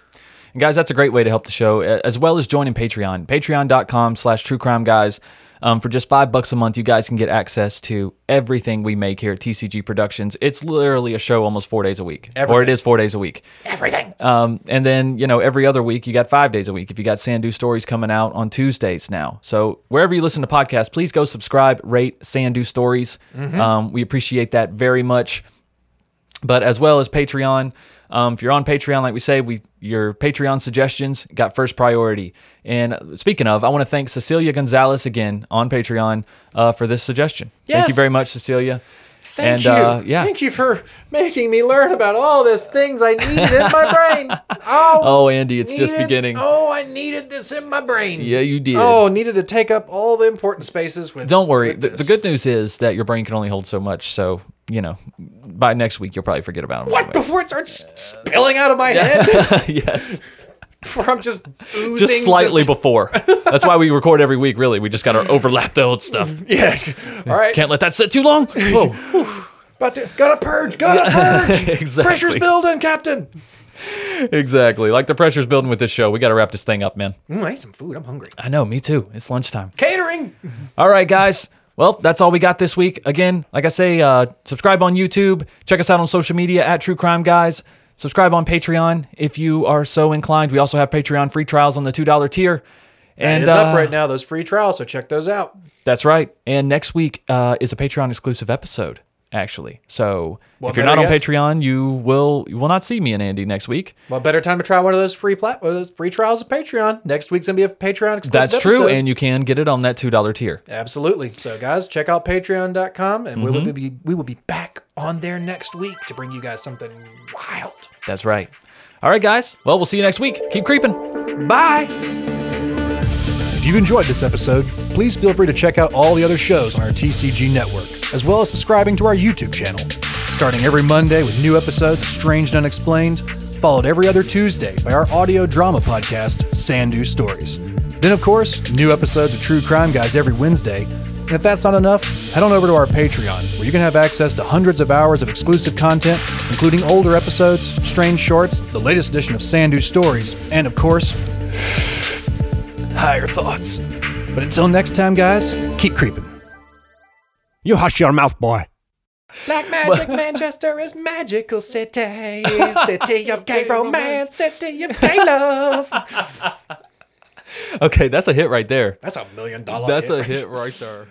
And guys, that's a great way to help the show, as well as joining Patreon. Patreon.com slash true crime guys. Um, for just five bucks a month, you guys can get access to everything we make here at TCG Productions. It's literally a show almost four days a week. Or it Everything. is four days a week. Everything. Um, and then, you know, every other week, you got five days a week. If you got Sandu Stories coming out on Tuesdays now. So wherever you listen to podcasts, please go subscribe, rate Sandu Stories. Um, we appreciate that very much but as well as Patreon. Um, if you're on Patreon, like we say, we your Patreon suggestions got first priority. And speaking of, I want to thank Cecilia Gonzalez again on Patreon uh, for this suggestion. Thank you very much, Cecilia. Thank and you. uh, yeah. Thank you for making me learn about all these things I needed in my brain. Oh, Oh, Andy, it's just beginning. Oh, I needed this in my brain. Yeah, you did. Oh, needed to take up all the important spaces with. Don't worry. with The, the good news is that your brain can only hold so much. So, you know, by next week, you'll probably forget about them. What before it starts spilling out of my head? yes. Before I'm just oozing. Just slightly just- before. That's why we record every week, really. We just got to overlap the old stuff. Yeah. All right. Can't let that sit too long. Whoa. About to, gotta purge. Gotta purge. exactly. Pressure's building, Captain. Exactly. Like the pressure's building with this show. We got to wrap this thing up, man. Mm, I need some food. I'm hungry. I know, me too. It's lunchtime. Catering. All right, guys. Well, that's all we got this week. Again, like I say, uh, subscribe on YouTube. Check us out on social media at True Crime Guys. Subscribe on Patreon if you are so inclined. We also have Patreon free trials on the $2 tier. And it's up uh, right now. Those free trials, so check those out. That's right. And next week uh, is a Patreon exclusive episode, actually. So Well, if you're not on yet- Patreon, you will you will not see me and Andy next week. Well, better time to try one of those free plat, one of those free trials of Patreon. Next week's gonna be a Patreon exclusive. That's true, episode. and you can get it on that two dollar tier. Absolutely. So, guys, check out patreon.com and we Mm-hmm. will be we will be back on there next week to bring you guys something wild. That's right. All right, guys. Well, we'll see you next week. Keep creeping. Bye. If you've enjoyed this episode, please feel free to check out all the other shows on our TCG network, as well as subscribing to our YouTube channel. Starting every Monday with new episodes of Strange and Unexplained, followed every other Tuesday by our audio drama podcast, Sandu Stories. Then, of course, new episodes of True Crime Guys every Wednesday. And if that's not enough, head on over to our Patreon, where you can have access to hundreds of hours of exclusive content, including older episodes, strange shorts, the latest edition of Sandu Stories, and of course, higher thoughts. But until next time, guys, keep creeping. You hush your mouth, boy. Black Magic Manchester is magical city, city of gay romance, city of gay love. Okay, that's a hit right there. That's a million dollar. That's hit a right hit right there.